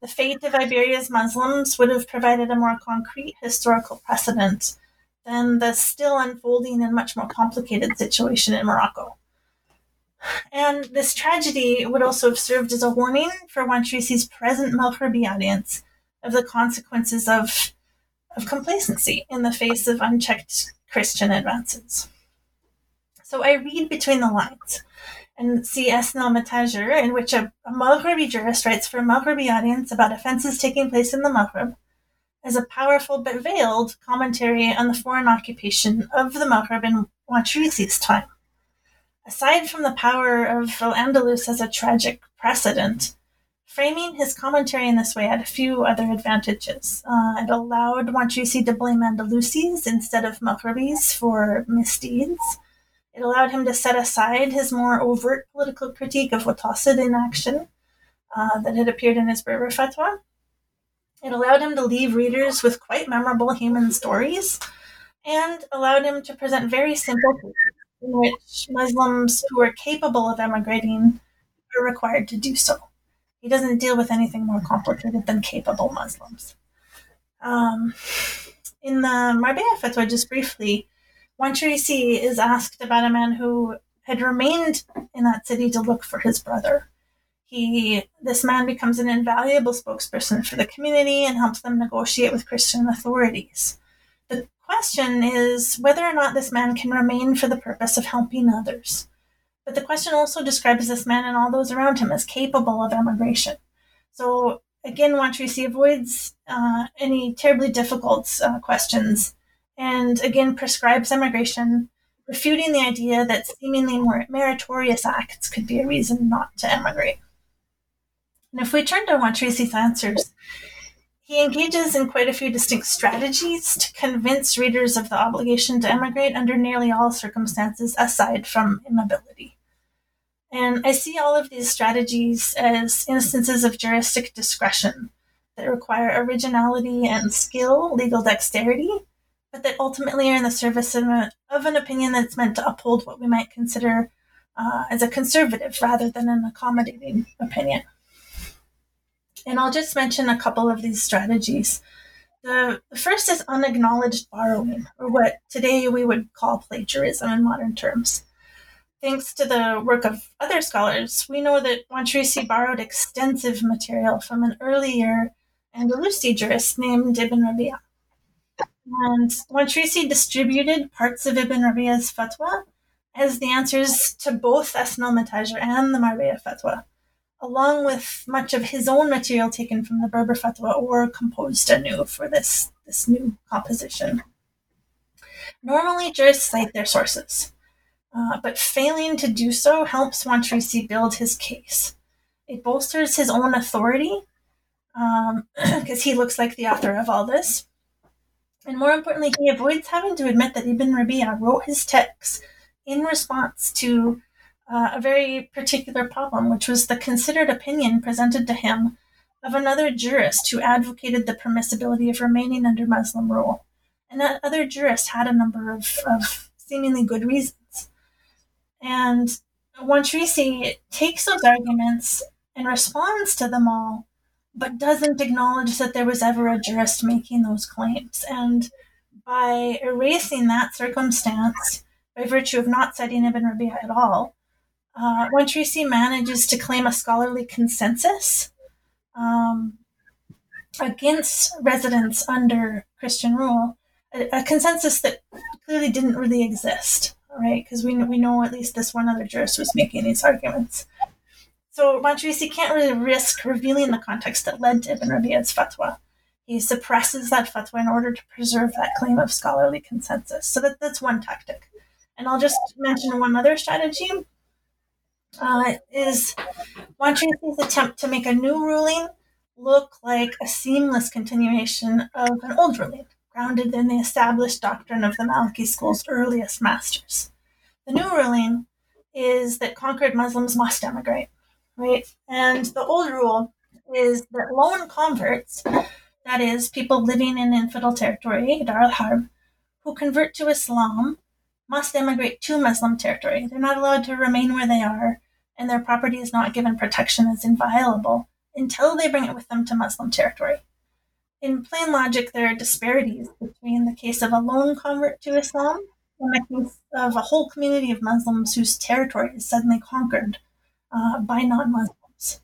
The fate of Iberia's Muslims would have provided a more concrete historical precedent than the still unfolding and much more complicated situation in Morocco. And this tragedy would also have served as a warning for Wansharisi's present Maghribi audience of the consequences of, of complacency in the face of unchecked Christian advances. So I read between the lines and see Asna al-Matajer, in which a, a Maghribi jurist writes for a Maghribi audience about offenses taking place in the Maghrib, as a powerful but veiled commentary on the foreign occupation of the Maghreb in Wansharisi's time. Aside from the power of Al Andalus as a tragic precedent, framing his commentary in this way had a few other advantages. Uh, it allowed Wansharisi to blame Andalusis instead of Maghrebis for misdeeds. It allowed him to set aside his more overt political critique of Watasid inaction uh, that had appeared in his Berber fatwa it allowed him to leave readers with quite memorable human stories and allowed him to present very simple cases in which Muslims who are capable of emigrating are required to do so. He doesn't deal with anything more complicated than capable Muslims. Um, in the Marbella Fatwa, just briefly, Wansharisi is asked about a man who had remained in that city to look for his brother he this man becomes an invaluable spokesperson for the community and helps them negotiate with Christian authorities. The question is whether or not this man can remain for the purpose of helping others. But the question also describes this man and all those around him as capable of emigration. So again, Wansharisi avoids uh, any terribly difficult uh, questions and again prescribes emigration, refuting the idea that seemingly more meritorious acts could be a reason not to emigrate. And if we turn to Wansharisi's answers, he engages in quite a few distinct strategies to convince readers of the obligation to emigrate under nearly all circumstances aside from immobility. And I see all of these strategies as instances of juristic discretion that require originality and skill, legal dexterity, but that ultimately are in the service of, a, of an opinion that's meant to uphold what we might consider uh, as a conservative rather than an accommodating opinion. And I'll just mention a couple of these strategies. The, the first is unacknowledged borrowing, or what today we would call plagiarism in modern terms. Thanks to the work of other scholars, we know that Wansharisi borrowed extensive material from an earlier Andalusi jurist named Ibn Rabia. And Wansharisi distributed parts of Ibn Rabia's fatwa as the answers to both Asna al-Matajir and the Marbella fatwa along with much of his own material taken from the Berber fatwa or composed anew for this, this new composition. Normally, jurists cite their sources, uh, but failing to do so helps Wansharisi build his case. It bolsters his own authority because um, he looks like the author of all this. And more importantly, he avoids having to admit that Ibn Rabia wrote his text in response to uh, a very particular problem, which was the considered opinion presented to him of another jurist who advocated the permissibility of remaining under Muslim rule. And that other jurist had a number of, of seemingly good reasons. And Wansharisi takes those arguments and responds to them all, but doesn't acknowledge that there was ever a jurist making those claims. And by erasing that circumstance, by virtue of not citing Ibn Rabia at all, uh, Wansharisi manages to claim a scholarly consensus um, against residents under Christian rule, a, a, consensus that clearly didn't really exist, right? Because we, we know at least this one other jurist was making these arguments. So Wansharisi can't really risk revealing the context that led to Ibn Rabi'a's fatwa. He suppresses that fatwa in order to preserve that claim of scholarly consensus. So that, that's one tactic. And I'll just mention one other strategy uh, is Wansharisi's attempt to make a new ruling look like a seamless continuation of an old ruling, grounded in the established doctrine of the Maliki school's earliest masters. The new ruling is that conquered Muslims must emigrate, right? And the old rule is that lone converts, that is, people living in infidel territory, Dar al Harb, who convert to Islam must emigrate to Muslim territory. They're not allowed to remain where they are, and their property is not given protection as inviolable until they bring it with them to Muslim territory. In plain logic, there are disparities between the case of a lone convert to Islam and the case of a whole community of Muslims whose territory is suddenly conquered uh, by non Muslims.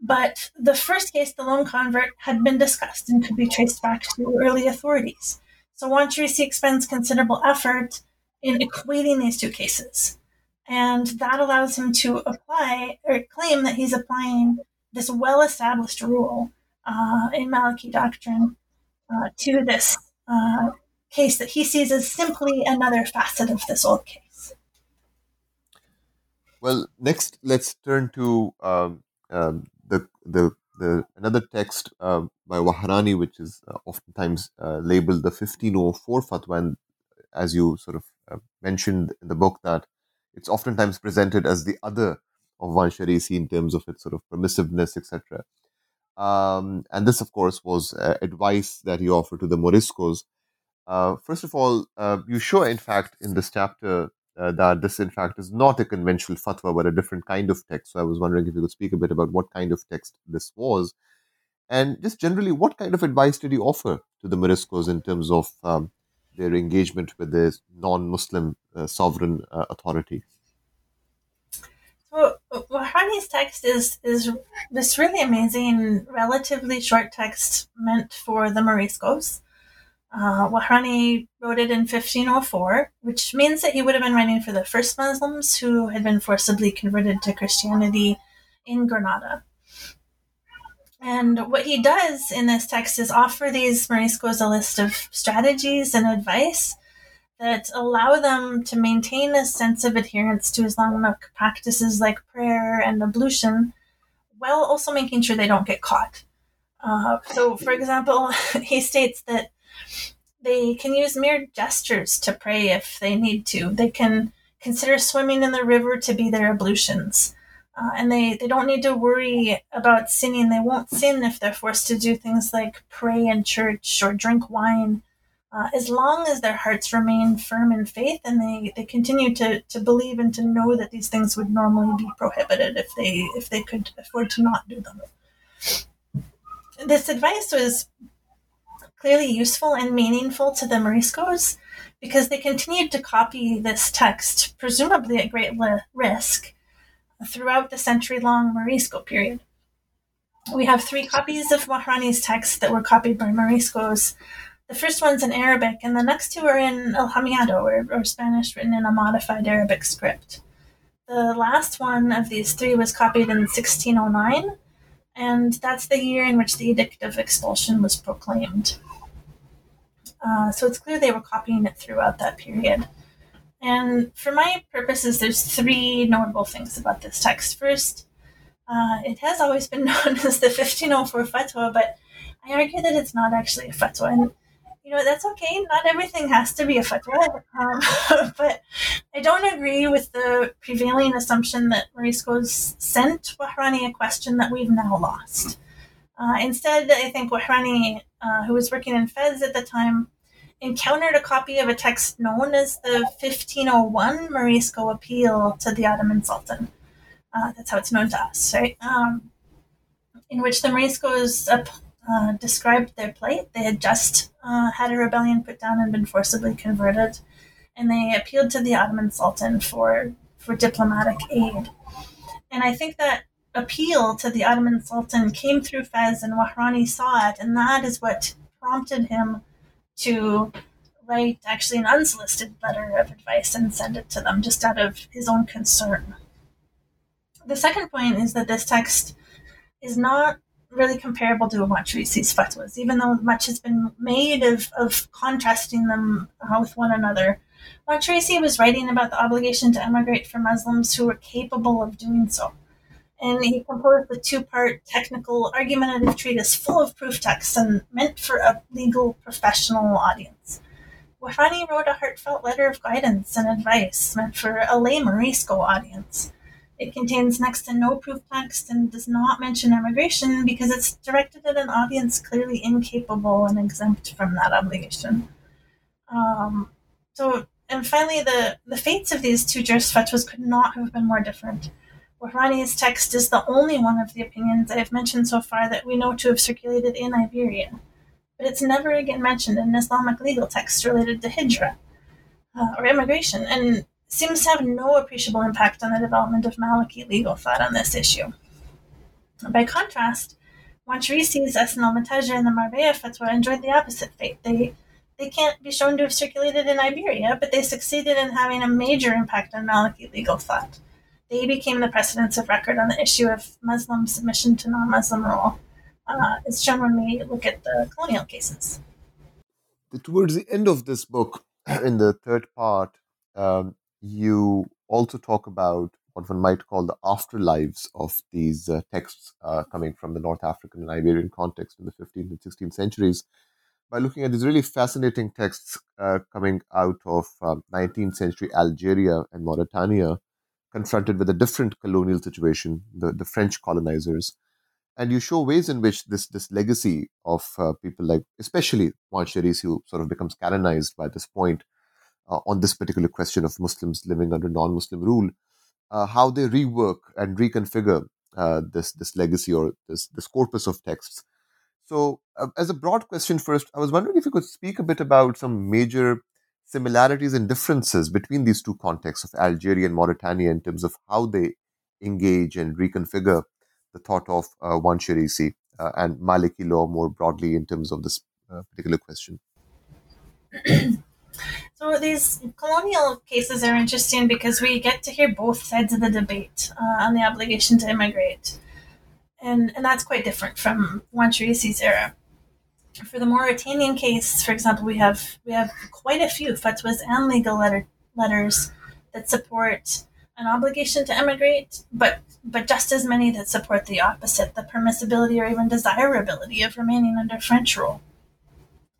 But the first case, the lone convert, had been discussed and could be traced back to early authorities. So Wansharisi expends considerable effort in equating these two cases. And that allows him to apply or claim that he's applying this well established rule uh, in Maliki doctrine uh, to this uh, case that he sees as simply another facet of this old case. Well, next let's turn to um, um, the, the the another text uh, by Wahrani, which is uh, oftentimes uh, labeled the 1504 fatwa, and as you sort of uh, mentioned in the book that it's oftentimes presented as the other of Wansharisi in terms of its sort of permissiveness, etc. Um, and this, of course, was uh, advice that he offered to the Moriscos. Uh, first of all, uh, you show, in fact, in this chapter uh, that this, in fact, is not a conventional fatwa, but a different kind of text. So I was wondering if you could speak a bit about what kind of text this was. And just generally, what kind of advice did you offer to the Moriscos in terms of um, their engagement with the non-Muslim uh, sovereign uh, authority. So Wahrani's text is is this really amazing, relatively short text meant for the Moriscos. Uh, Wahrani wrote it in 1504, which means that he would have been writing for the first Muslims who had been forcibly converted to Christianity in Granada. And what he does in this text is offer these Moriscos a list of strategies and advice that allow them to maintain a sense of adherence to Islamic practices like prayer and ablution, while also making sure they don't get caught. Uh, so, for example, he states that they can use mere gestures to pray if they need to. They can consider swimming in the river to be their ablutions. Uh, and they, they don't need to worry about sinning. They won't sin if they're forced to do things like pray in church or drink wine uh, as long as their hearts remain firm in faith and they, they continue to, to believe and to know that these things would normally be prohibited if they if they could afford to not do them. This advice was clearly useful and meaningful to the Moriscos because they continued to copy this text, presumably at great risk, throughout the century long Morisco period. We have three copies of Wahrani's text that were copied by Moriscos the first one's in Arabic, and the next two are in Aljamiado, or, or Spanish written in a modified Arabic script. The last one of these three was copied in 1609, and that's the year in which the Edict of Expulsion was proclaimed. Uh, so it's clear they were copying it throughout that period. And for my purposes, there's three notable things about this text. First, uh, it has always been known as the 1504 fatwa, but I argue that it's not actually a fatwa. And you know, that's okay. Not everything has to be a fatwa. Um, but I don't agree with the prevailing assumption that Morisco's sent Wahrani a question that we've now lost. Uh, instead, I think Wahrani, uh, who was working in Fez at the time, encountered a copy of a text known as the 1501 Morisco Appeal to the Ottoman Sultan. Uh, that's how it's known to us, right? Um, in which the Moriscos uh, described their plight. They had just uh, had a rebellion put down and been forcibly converted, and they appealed to the Ottoman Sultan for for diplomatic aid. And I think that appeal to the Ottoman Sultan came through Fez, and Wahrani saw it, and that is what prompted him to write actually an unsolicited letter of advice and send it to them just out of his own concern. The second point is that this text is not really comparable to Wansharisi's fatwas, even though much has been made of, of contrasting them uh, with one another. Wansharisi was writing about the obligation to emigrate for Muslims who were capable of doing so. And he composed a two part technical argumentative treatise full of proof texts and meant for a legal professional audience. Wahrani wrote a heartfelt letter of guidance and advice meant for a lay Morisco audience. It contains next to no proof text and does not mention immigration because it's directed at an audience clearly incapable and exempt from that obligation. Um, so, and finally, the, the fates of these two fatwas could not have been more different. Wahrani's text is the only one of the opinions I have mentioned so far that we know to have circulated in Iberia, but it's never again mentioned in Islamic legal texts related to hijra uh, or immigration, and seems to have no appreciable impact on the development of Maliki legal thought on this issue. By contrast, Wansharisi's Asn al and the Marbella fatwa enjoyed the opposite fate. They they can't be shown to have circulated in Iberia, but they succeeded in having a major impact on Maliki legal thought. They became the precedents of record on the issue of Muslim submission to non Muslim rule. Uh, it's shown when we look at the colonial cases. Towards the end of this book, in the third part, um, you also talk about what one might call the afterlives of these uh, texts uh, coming from the North African and Iberian context in the 15th and 16th centuries by looking at these really fascinating texts uh, coming out of 19th um, century Algeria and Mauritania, confronted with a different colonial situation, the, the French colonizers. And you show ways in which this, this legacy of uh, people like, especially Juan who sort of becomes canonized by this point, uh, on this particular question of Muslims living under non-Muslim rule, uh, how they rework and reconfigure uh, this this legacy or this this corpus of texts. So, uh, as a broad question, first, I was wondering if you could speak a bit about some major similarities and differences between these two contexts of Algeria and Mauritania in terms of how they engage and reconfigure the thought of uh, Wansharisi uh, and Maliki law more broadly in terms of this uh, particular question. So these colonial cases are interesting because we get to hear both sides of the debate uh, on the obligation to immigrate, and and that's quite different from Wan era. For the Mauritanian case, for example, we have we have quite a few fatwas and legal letter, letters that support an obligation to emigrate, but but just as many that support the opposite, the permissibility or even desirability of remaining under French rule.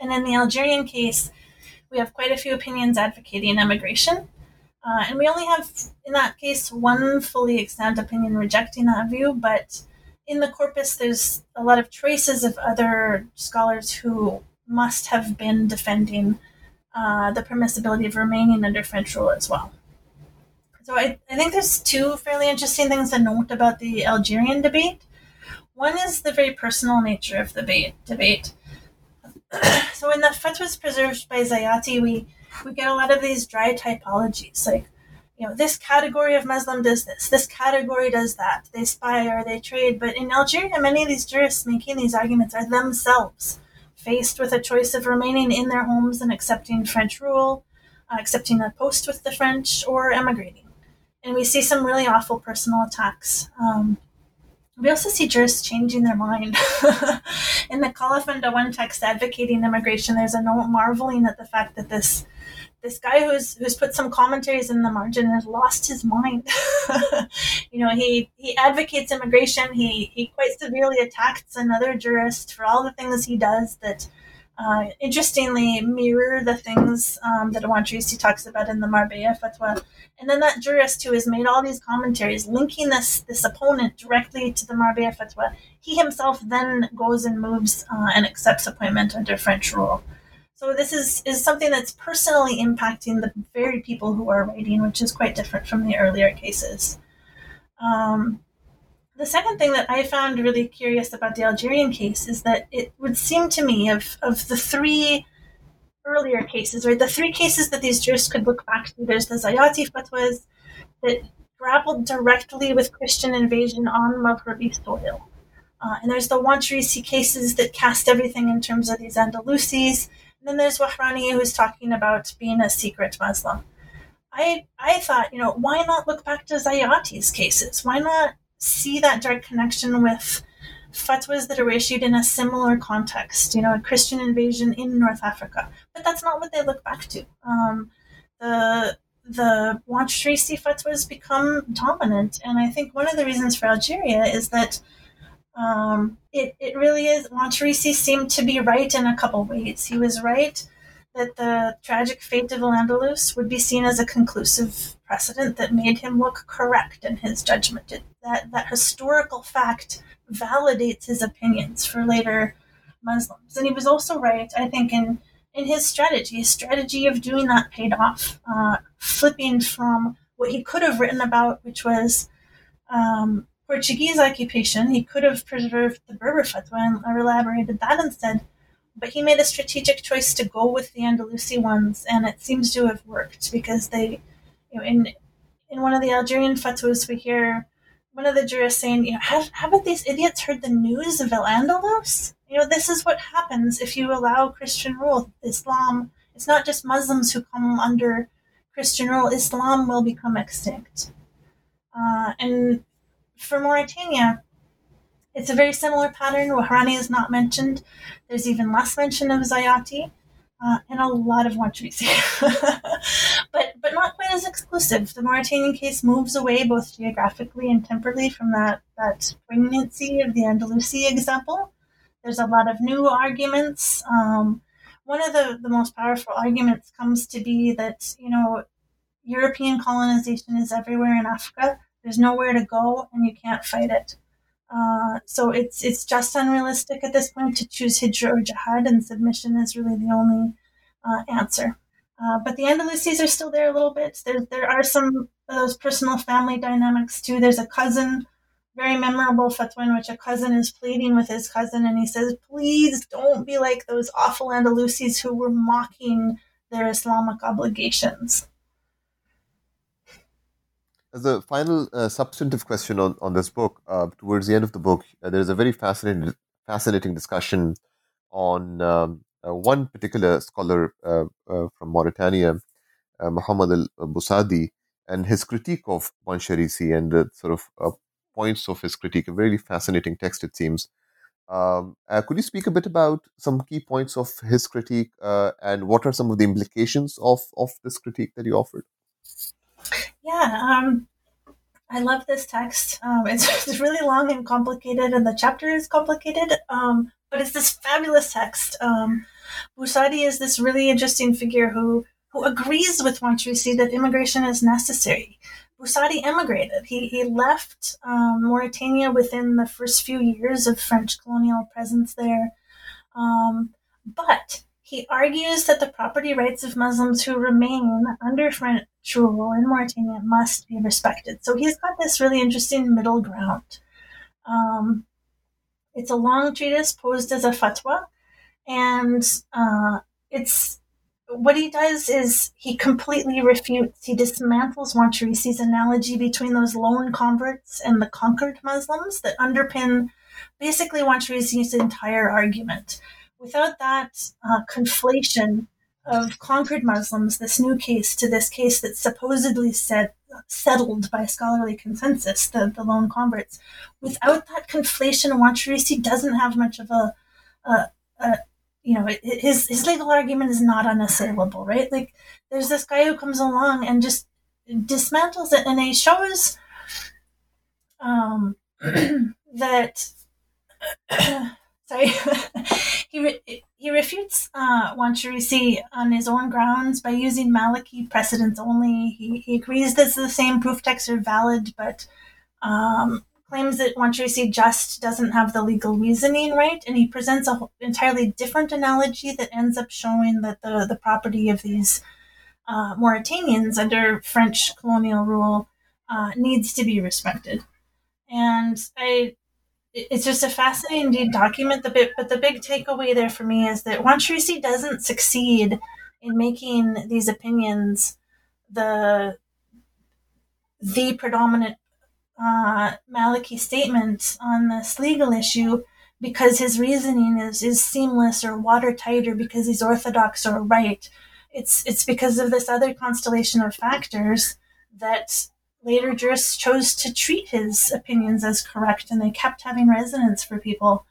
And in the Algerian case, we have quite a few opinions advocating emigration, Uh, and we only have, in that case, one fully extant opinion rejecting that view. But in the corpus, there's a lot of traces of other scholars who must have been defending uh, the permissibility of remaining under French rule as well. So I, I think there's two fairly interesting things to note about the Algerian debate. One is the very personal nature of the debate. so in the fatwas preserved by Zayati, we, we get a lot of these dry typologies, like, you know, this category of Muslim does this, this category does that. They spy or they trade. But in Algeria, many of these jurists making these arguments are themselves faced with a choice of remaining in their homes and accepting French rule, uh, accepting a post with the French, or emigrating. And we see some really awful personal attacks. Um, we also see jurists changing their mind. in the Khalaf one text advocating immigration, there's a note marveling at the fact that this this guy who's who's put some commentaries in the margin has lost his mind. you know, he he advocates immigration. He he quite severely attacks another jurist for all the things he does that. Uh, interestingly, mirror the things um, that Al-Wansharisi talks about in the Marbella fatwa, and then that jurist who has made all these commentaries linking this this opponent directly to the Marbella fatwa, he himself then goes and moves uh, and accepts appointment under French rule. So this is, is something that's personally impacting the very people who are writing, which is quite different from the earlier cases. Um, the second thing that I found really curious about the Algerian case is that it would seem to me of, of the three earlier cases, right, the three cases that these jurists could look back to, there's the Zayati fatwas that grappled directly with Christian invasion on Maghrebi soil. Uh, and there's the Al-Wansharisi cases that cast everything in terms of these Andalusis then there's Wahrani who's talking about being a secret Muslim. I I thought, you know, why not look back to Zayati's cases? Why not see that direct connection with fatwas that are issued in a similar context, you know, a Christian invasion in North Africa? But that's not what they look back to. Um, the the Al-Wansharisi fatwas become dominant, and I think one of the reasons for Algeria is that um, it, it really is. Al-Wansharisi seemed to be right in a couple ways. He was right that the tragic fate of Al-Andalus would be seen as a conclusive precedent that made him look correct in his judgment. It, that, that historical fact validates his opinions for later Muslims. And he was also right, I think, in, in his strategy. His strategy of doing that paid off, uh, flipping from what he could have written about, which was um, Portuguese occupation, he could have preserved the Berber fatwa and elaborated that instead. But he made a strategic choice to go with the Andalusi ones, and it seems to have worked because they, you know, in in one of the Algerian fatwas, we hear one of the jurists saying, you know, have, haven't these idiots heard the news of Al Andalus? You know, this is what happens if you allow Christian rule. Islam, it's not just Muslims who come under Christian rule, Islam will become extinct. Uh, and for Mauritania, it's a very similar pattern. Wahrani is not mentioned. There's even less mention of Zayati. Uh, and a lot of Al-Wansharisi. but but not quite as exclusive. The Mauritanian case moves away both geographically and temporally from that, that poignancy of the Andalusi example. There's a lot of new arguments. Um, one of the, the most powerful arguments comes to be that, you know, European colonization is everywhere in Africa. There's nowhere to go, and you can't fight it. Uh, so it's it's just unrealistic at this point to choose hijra or jihad, and submission is really the only uh, answer. Uh, but the Andalusis are still there a little bit. There there are some those personal family dynamics too. There's a cousin, very memorable fatwa in which a cousin is pleading with his cousin, and he says, "Please don't be like those awful Andalusis who were mocking their Islamic obligations." As a final uh, substantive question on, on this book, uh, towards the end of the book, uh, there is a very fascinating fascinating discussion on um, uh, one particular scholar uh, uh, from Mauritania, Muhammad al Busadi, and his critique of Wansharisi and the sort of points of his critique. A very fascinating text, it seems. Um, could you speak a bit about some key points of his critique and what are some of the implications of, of this critique that he offered? Yeah, um, I love this text. Um, it's, it's really long and complicated, and the chapter is complicated, um, but it's this fabulous text. Um, Busadi is this really interesting figure who who agrees with Al-Wansharisi that immigration is necessary. Busadi emigrated. He, he left um, Mauritania within the first few years of French colonial presence there. Um, But he argues that the property rights of Muslims who remain under French rule in Mauritania must be respected. So he's got this really interesting middle ground. Um, it's a long treatise posed as a fatwa, and uh, it's what he does is he completely refutes, he dismantles Wansharisi's analogy between those lone converts and the conquered Muslims that underpin basically Wansharisi's entire argument. Without that uh, conflation of conquered Muslims, this new case, to this case that's supposedly set, settled by scholarly consensus, the, the lone converts, without that conflation, Wansharisi doesn't have much of a, a, a you know, his his legal argument is not unassailable, right? Like, there's this guy who comes along and just dismantles it, and he shows um, that. sorry, he re- he refutes uh, Wansharisi on his own grounds by using Maliki precedents only. He he agrees that the same proof texts are valid, but um, claims that Wansharisi just doesn't have the legal reasoning right, and he presents an entirely different analogy that ends up showing that the, the property of these uh, Mauritanians under French colonial rule uh, needs to be respected. And I, it's just a fascinating document. The bit, but the big takeaway there for me is that Wansharisi doesn't succeed in making these opinions the the predominant uh, Maliki statement on this legal issue because his reasoning is, is seamless or watertight or because he's orthodox or right. It's, it's because of this other constellation of factors that later jurists chose to treat his opinions as correct and they kept having resonance for people.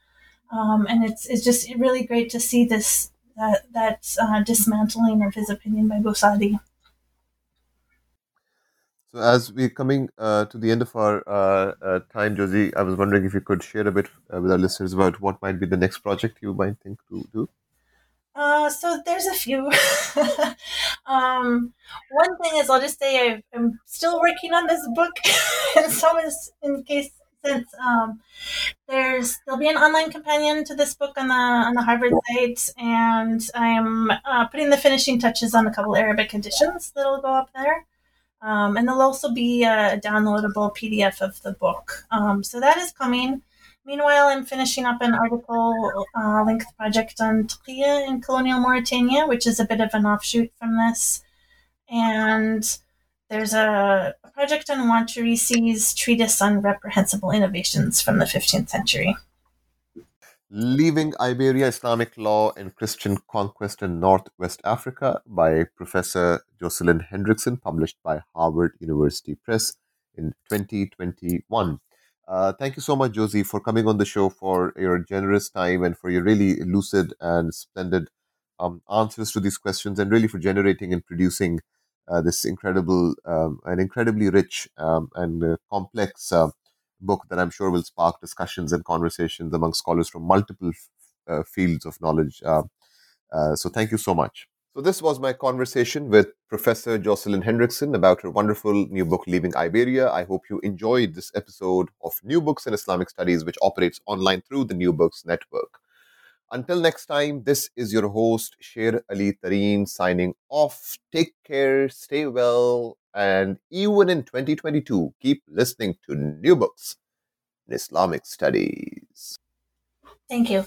Um, and it's, it's just really great to see this that, that uh, dismantling of his opinion by Bosadi. So, as we're coming uh, to the end of our uh, uh, time, Josie, I was wondering if you could share a bit uh, with our listeners about what might be the next project you might think to do. Uh, so there's a few. um, one thing is, I'll just say i am still working on this book, and so is in case since um, there's there'll be an online companion to this book on the on the Harvard site, and I'm uh, putting the finishing touches on a couple Arabic editions that'll go up there. Um, and there'll also be a downloadable PDF of the book. Um, so that is coming. Meanwhile, I'm finishing up an article uh, length project on Taqiyya in colonial Mauritania, which is a bit of an offshoot from this. And there's a, a project on Wansharisi's treatise on reprehensible innovations from the 15th century. Leaving Iberia Islamic Law and Christian Conquest in Northwest Africa by Professor Jocelyn Hendrickson, published by Harvard University Press in 2021. Uh, thank you so much, Josie, for coming on the show, for your generous time, and for your really lucid and splendid um, answers to these questions, and really for generating and producing uh, this incredible um, and incredibly rich um, and uh, complex uh, book that I'm sure will spark discussions and conversations among scholars from multiple uh, fields of knowledge. Uh, so, thank you so much. So, this was my conversation with Professor Jocelyn Hendrickson about her wonderful new book, Leaving Iberia. I hope you enjoyed this episode of New Books in Islamic Studies, which operates online through the New Books Network. Until next time, this is your host, Sher Ali Tareen, signing off. Take care, stay well, and even in 2022, keep listening to new books in Islamic studies. Thank you.